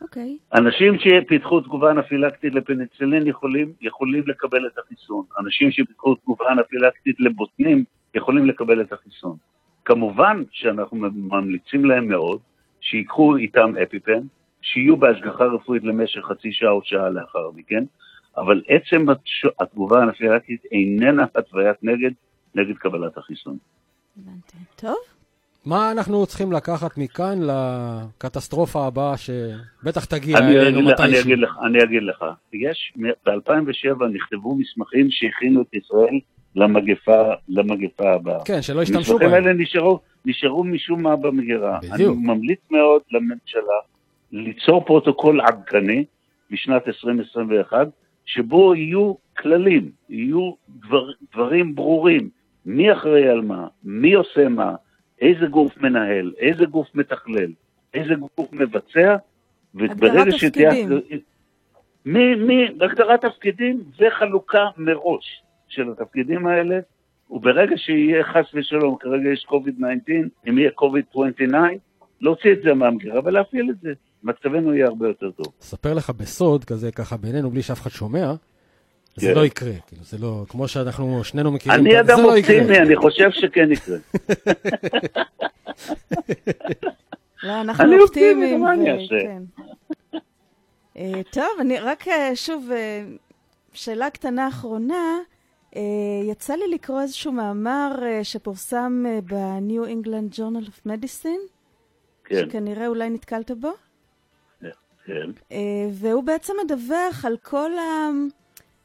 אוקיי. אנשים שפיתחו תגובה אנפילקטית לפניצילין יכולים, יכולים לקבל את החיסון. אנשים שפיתחו תגובה אנפילקטית לבוטנים יכולים לקבל את החיסון. כמובן שאנחנו ממליצים להם מאוד שיקחו איתם אפיפן, שיהיו בהשגחה רפואית למשך חצי שעה או שעה לאחר מכן, אבל עצם התגובה האנפילקטית איננה התוויית נגד, נגד קבלת החיסון. הבנתי. טוב, מה אנחנו צריכים לקחת מכאן לקטסטרופה הבאה שבטח תגיע אני אלינו אני, מתישהו? אגיד לך, אני אגיד לך, יש, ב-2007 נכתבו מסמכים שהכינו את ישראל למגפה, למגפה הבאה. כן, שלא המסמכים בהם. האלה נשארו, נשארו משום מה במגירה. בדיוק. אני ממליץ מאוד לממשלה ליצור פרוטוקול עדכני בשנת 2021, שבו יהיו כללים, יהיו דבר, דברים ברורים, מי אחראי על מה, מי עושה מה, איזה גוף מנהל, איזה גוף מתכלל, איזה גוף מבצע, וברגע שתהיה... תפקידים. מי, מי, הגדרת תפקידים וחלוקה מראש של התפקידים האלה, וברגע שיהיה חס ושלום, כרגע יש COVID-19, אם יהיה COVID-29, להוציא את זה מהמגירה ולהפעיל את זה. מצבנו יהיה הרבה יותר טוב. אספר לך בסוד, כזה ככה בינינו, בלי שאף אחד שומע, זה כן. לא יקרה. כאילו, זה לא, כמו שאנחנו שנינו מכירים, אני אדם לא. אופטימי, אני חושב שכן יקרה. לא, אנחנו אני אופטימי, אופטימיים. מה אני אעשה? כן. אה, טוב, אני רק אה, שוב, אה, שאלה קטנה אחרונה. אה, יצא לי לקרוא איזשהו מאמר אה, שפורסם אה, ב-New England Journal of Medicine, כן, שכנראה אולי נתקלת בו. כן. אה, והוא בעצם מדווח על כל ה...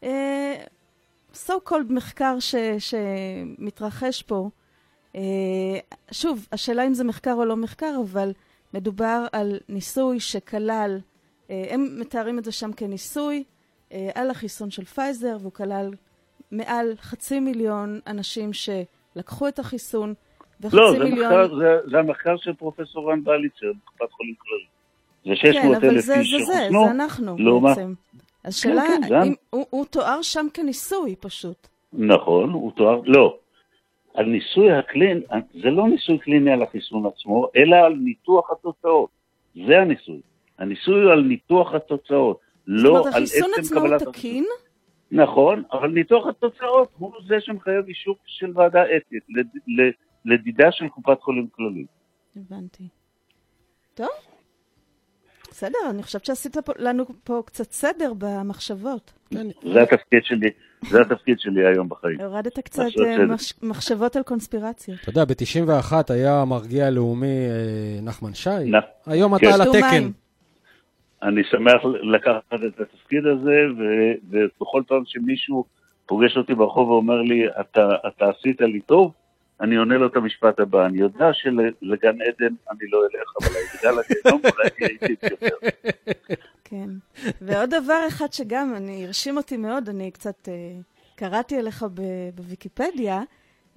אה, so called מחקר ש, שמתרחש פה. אה, שוב, השאלה אם זה מחקר או לא מחקר, אבל מדובר על ניסוי שכלל, אה, הם מתארים את זה שם כניסוי אה, על החיסון של פייזר, והוא כלל מעל חצי מיליון אנשים שלקחו את החיסון, וחצי לא, זה, מיליון... מחקר, זה, זה המחקר של פרופסור רן בליצר בקופת חולים כללית. זה כן, 600 אבל אלף זה, איש זה, זה, שחוסנו. זה אנחנו לעומת- בעצם. אז שאלה, כן, זה אם הוא, הוא תואר שם כניסוי פשוט. נכון, הוא תואר, לא. הניסוי הקליני, זה לא ניסוי קליני על החיסון עצמו, אלא על ניתוח התוצאות. זה הניסוי. הניסוי הוא על ניתוח התוצאות, לא זאת אומרת, על החיסון עצם עצמו הוא קבלת החיסון. תקין, נכון, אבל ניתוח התוצאות הוא זה שמחייב אישור של ועדה אתית, לד, לדידה של קופת חולים כללית. הבנתי. טוב. בסדר, אני חושבת שעשית לנו פה קצת סדר במחשבות. כן, זה התפקיד שלי, זה התפקיד שלי היום בחיים. הורדת קצת אה, מחשבות על קונספירציות. אתה יודע, ב-91 היה המרגיע הלאומי אה, נחמן שי. היום כן. אתה על שתו התקן. אני שמח לקחת את התפקיד הזה, ובכל פעם שמישהו פוגש אותי ברחוב ואומר לי, אתה עשית לי טוב, אני עונה לו את המשפט הבא, אני יודע שלגן עדן אני לא אלך, אבל האתגר לגיהנום אולי תהיה איטית יותר. כן. ועוד דבר אחד שגם, אני, הרשים אותי מאוד, אני קצת אה, קראתי עליך ב- בוויקיפדיה,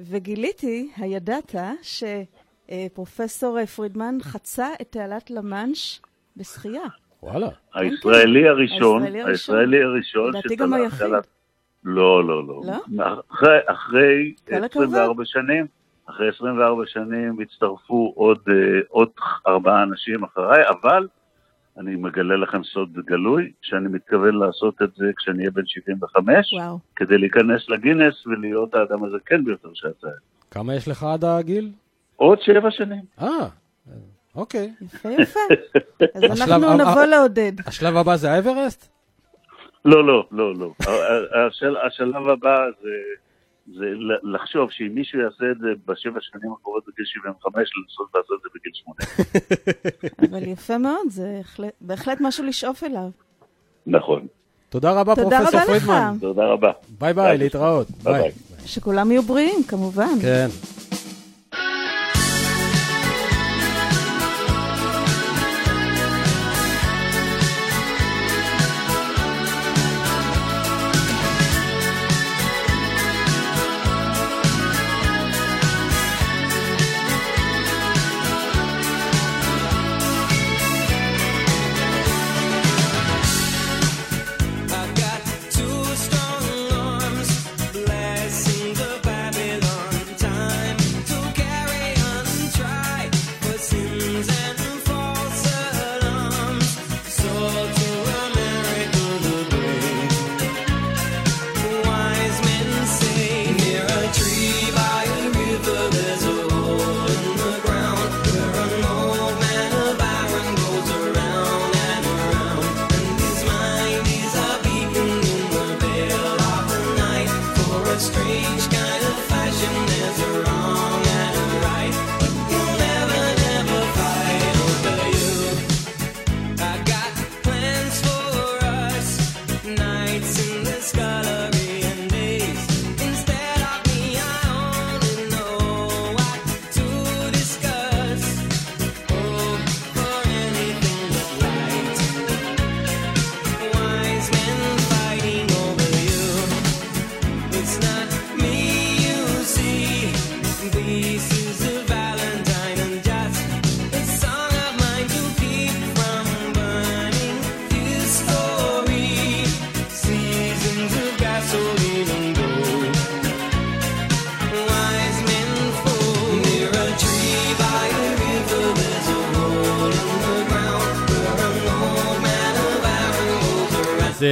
וגיליתי, הידעת, שפרופסור פרידמן חצה את תעלת למאנש בשחייה. וואלה. הישראלי הראשון, הישראלי הראשון. הישראלי הראשון, לדעתי גם היחיד. לא, לא, לא. לא? אחרי, אחרי כל הכבוד. 24 שנים, אחרי 24 שנים הצטרפו עוד, אה, עוד ארבעה אנשים אחריי, אבל אני מגלה לכם סוד גלוי, שאני מתכוון לעשות את זה כשאני אהיה בן 75, וואו. כדי להיכנס לגינס ולהיות האדם הזקן ביותר שעשה את זה. כמה יש לך עד הגיל? עוד שבע שנים. אה, אוקיי. יפה יפה. אז אנחנו נבוא לעודד. השלב הבא זה האברסט? לא, לא, לא, לא. השל, השלב הבא זה, זה לחשוב שאם מישהו יעשה את זה בשבע שנים הקרובות בגיל 75, לנסות לעשות את זה בגיל 80. אבל יפה מאוד, זה בהחלט- בהחלט משהו לשאוף אליו. נכון. תודה רבה, פרופסור. פרידמן. תודה רבה. bye bye, להתראות. ביי. שכולם יהיו בריאים, כמובן. כן.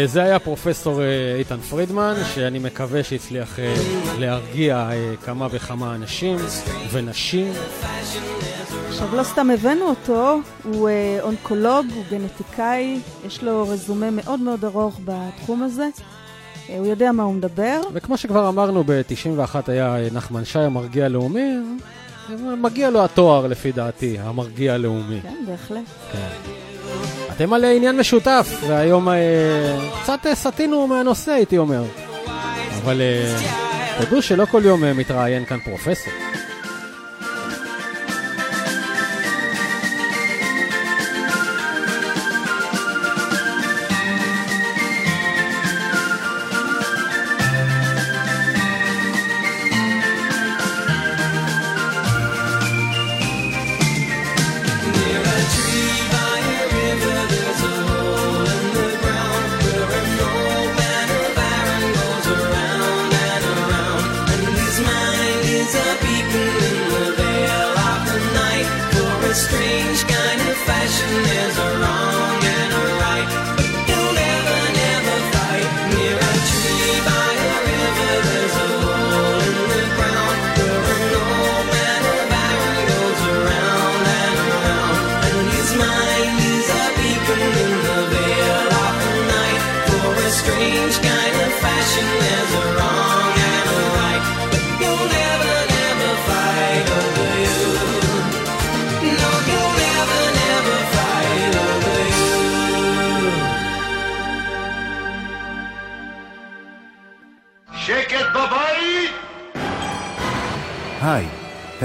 זה היה פרופסור אה, איתן פרידמן, שאני מקווה שהצליח אה, להרגיע אה, כמה וכמה אנשים ונשים. עכשיו, לא סתם הבאנו אותו, הוא אונקולוג, הוא גנטיקאי, יש לו רזומה מאוד מאוד ארוך בתחום הזה. הוא יודע מה הוא מדבר. וכמו שכבר אמרנו, ב-91 היה נחמן שי המרגיע הלאומי, אה, מגיע לו התואר לפי דעתי, המרגיע הלאומי. כן, בהחלט. כן. אתם על עניין משותף, והיום אה, קצת אה, סטינו מהנושא, הייתי אומר. אבל אה, תדעו שלא כל יום מתראיין כאן פרופסור.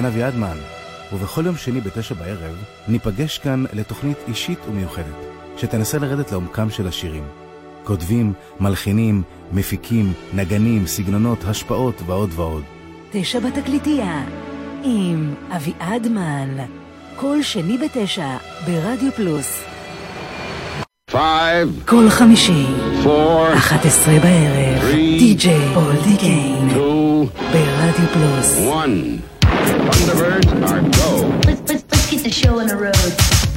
כאן אביעדמן, ובכל יום שני בתשע בערב ניפגש כאן לתוכנית אישית ומיוחדת, שתנסה לרדת לעומקם של השירים. כותבים, מלחינים, מפיקים, נגנים, סגנונות, השפעות ועוד ועוד. תשע בתקליטייה, עם אביעד מן. כל שני בתשע, ברדיו פלוס. Five, כל חמישי, four, 11 בערב, די.ג'יי קיין, two, ברדיו פלוס. one. Thunderbirds are go. Let's, let's, let's get the show on the road.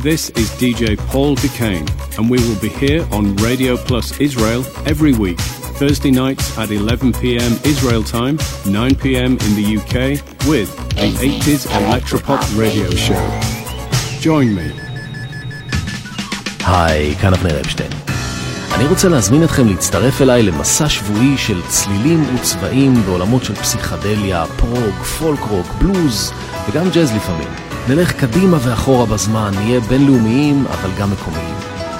This is DJ Paul Duquesne, and we will be here on Radio Plus Israel every week. Thursday nights at 11 pm Israel time, 9 pm in the UK, with the 80s Electropop radio show. Join me. היי, כאן אבנר אפשטיין. אני רוצה להזמין אתכם להצטרף אליי למסע שבועי של צלילים וצבעים בעולמות של פסיכדליה, פרוג, פולק רוק, בלוז וגם ג'אז לפעמים. נלך קדימה ואחורה בזמן, נהיה בינלאומיים אבל גם מקומיים.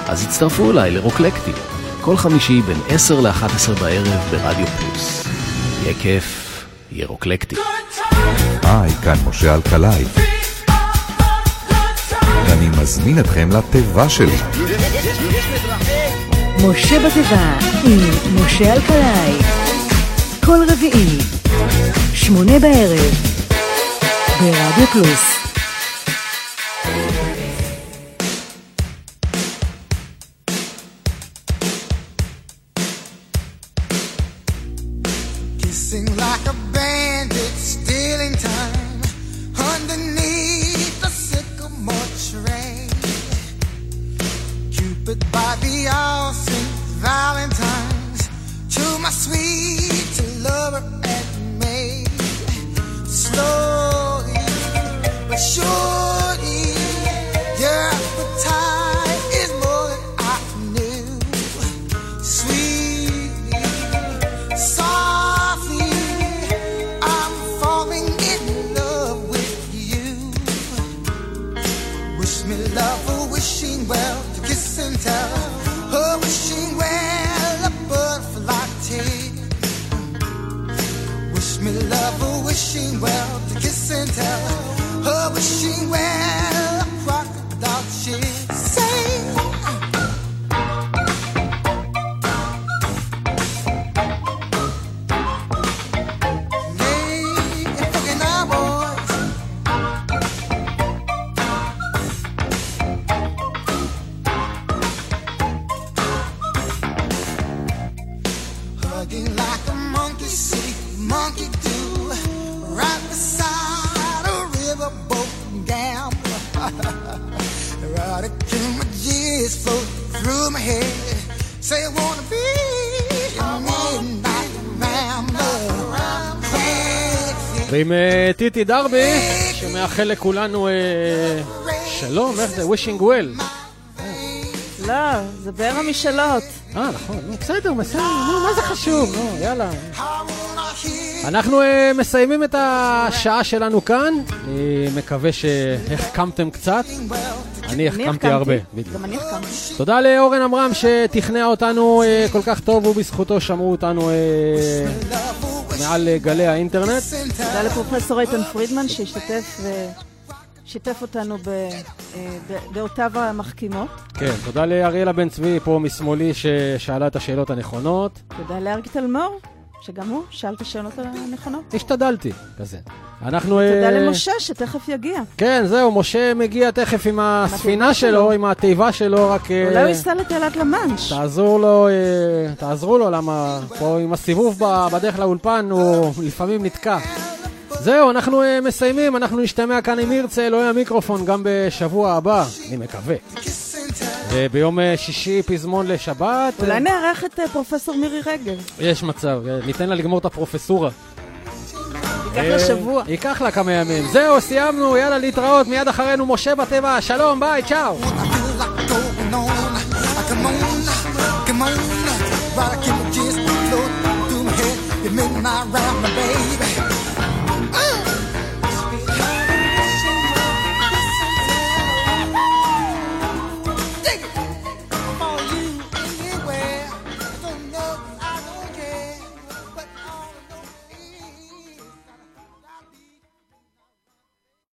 אז הצטרפו אליי לרוקלקטי, כל חמישי בין 10 ל-11 בערב ברדיו פלוס. יהיה כיף, יהיה רוקלקטי. היי, כאן משה אלקלעי. ואני מזמין אתכם לתיבה שלי. משה בתיבה, עם משה אלקלעי. כל רביעי, שמונה בערב, ברדיו פלוס. ועם אה, טיטי דרבי, שמאחל לכולנו אה, שלום, איך זה? wishing well. לא, זה באר המשאלות. אה, נכון, בסדר, בסדר, נו, מה זה חשוב? נו, יאללה. אנחנו אה, מסיימים את השעה שלנו כאן. אני מקווה שהחכמתם קצת. אני החכמתי. הרבה. בדיוק. גם אני החכמתי. תודה לאורן עמרם שתכנע אותנו כל כך טוב ובזכותו שמעו אותנו מעל אה, גלי האינטרנט. תודה לפרופסור איתן פרידמן שהשתתף ושיתף אותנו ב- אה, המחכימות. כן, תודה לאריאלה בן צבי פה משמאלי ששאלה את השאלות הנכונות. תודה לאריק תלמור, שגם הוא שאל את השאלות הנכונות. השתדלתי, כזה. אנחנו... תודה אה, למשה שתכף יגיע. כן, זהו, משה מגיע תכף עם הספינה שלו. עם התיבה שלו, רק... אה, אולי הוא ייסע לתעלת למאנש. תעזור לו, אה, תעזרו לו, למה פה עם הסיבוב בדרך לאולפן הוא לפעמים נתקע. זהו, אנחנו אה, מסיימים, אנחנו נשתמע כאן עם ירצה, אלוהי המיקרופון, גם בשבוע הבא, אני מקווה. וביום אה, שישי פזמון לשבת. אולי נארח את אה, פרופסור מירי רגב. יש מצב, ניתן לה לגמור את הפרופסורה. ייקח לה שבוע. ייקח לה כמה ימים. זהו, סיימנו, יאללה, להתראות, מיד אחרינו משה בטבע, שלום, ביי, צ'או. Come on, come on, rock in the just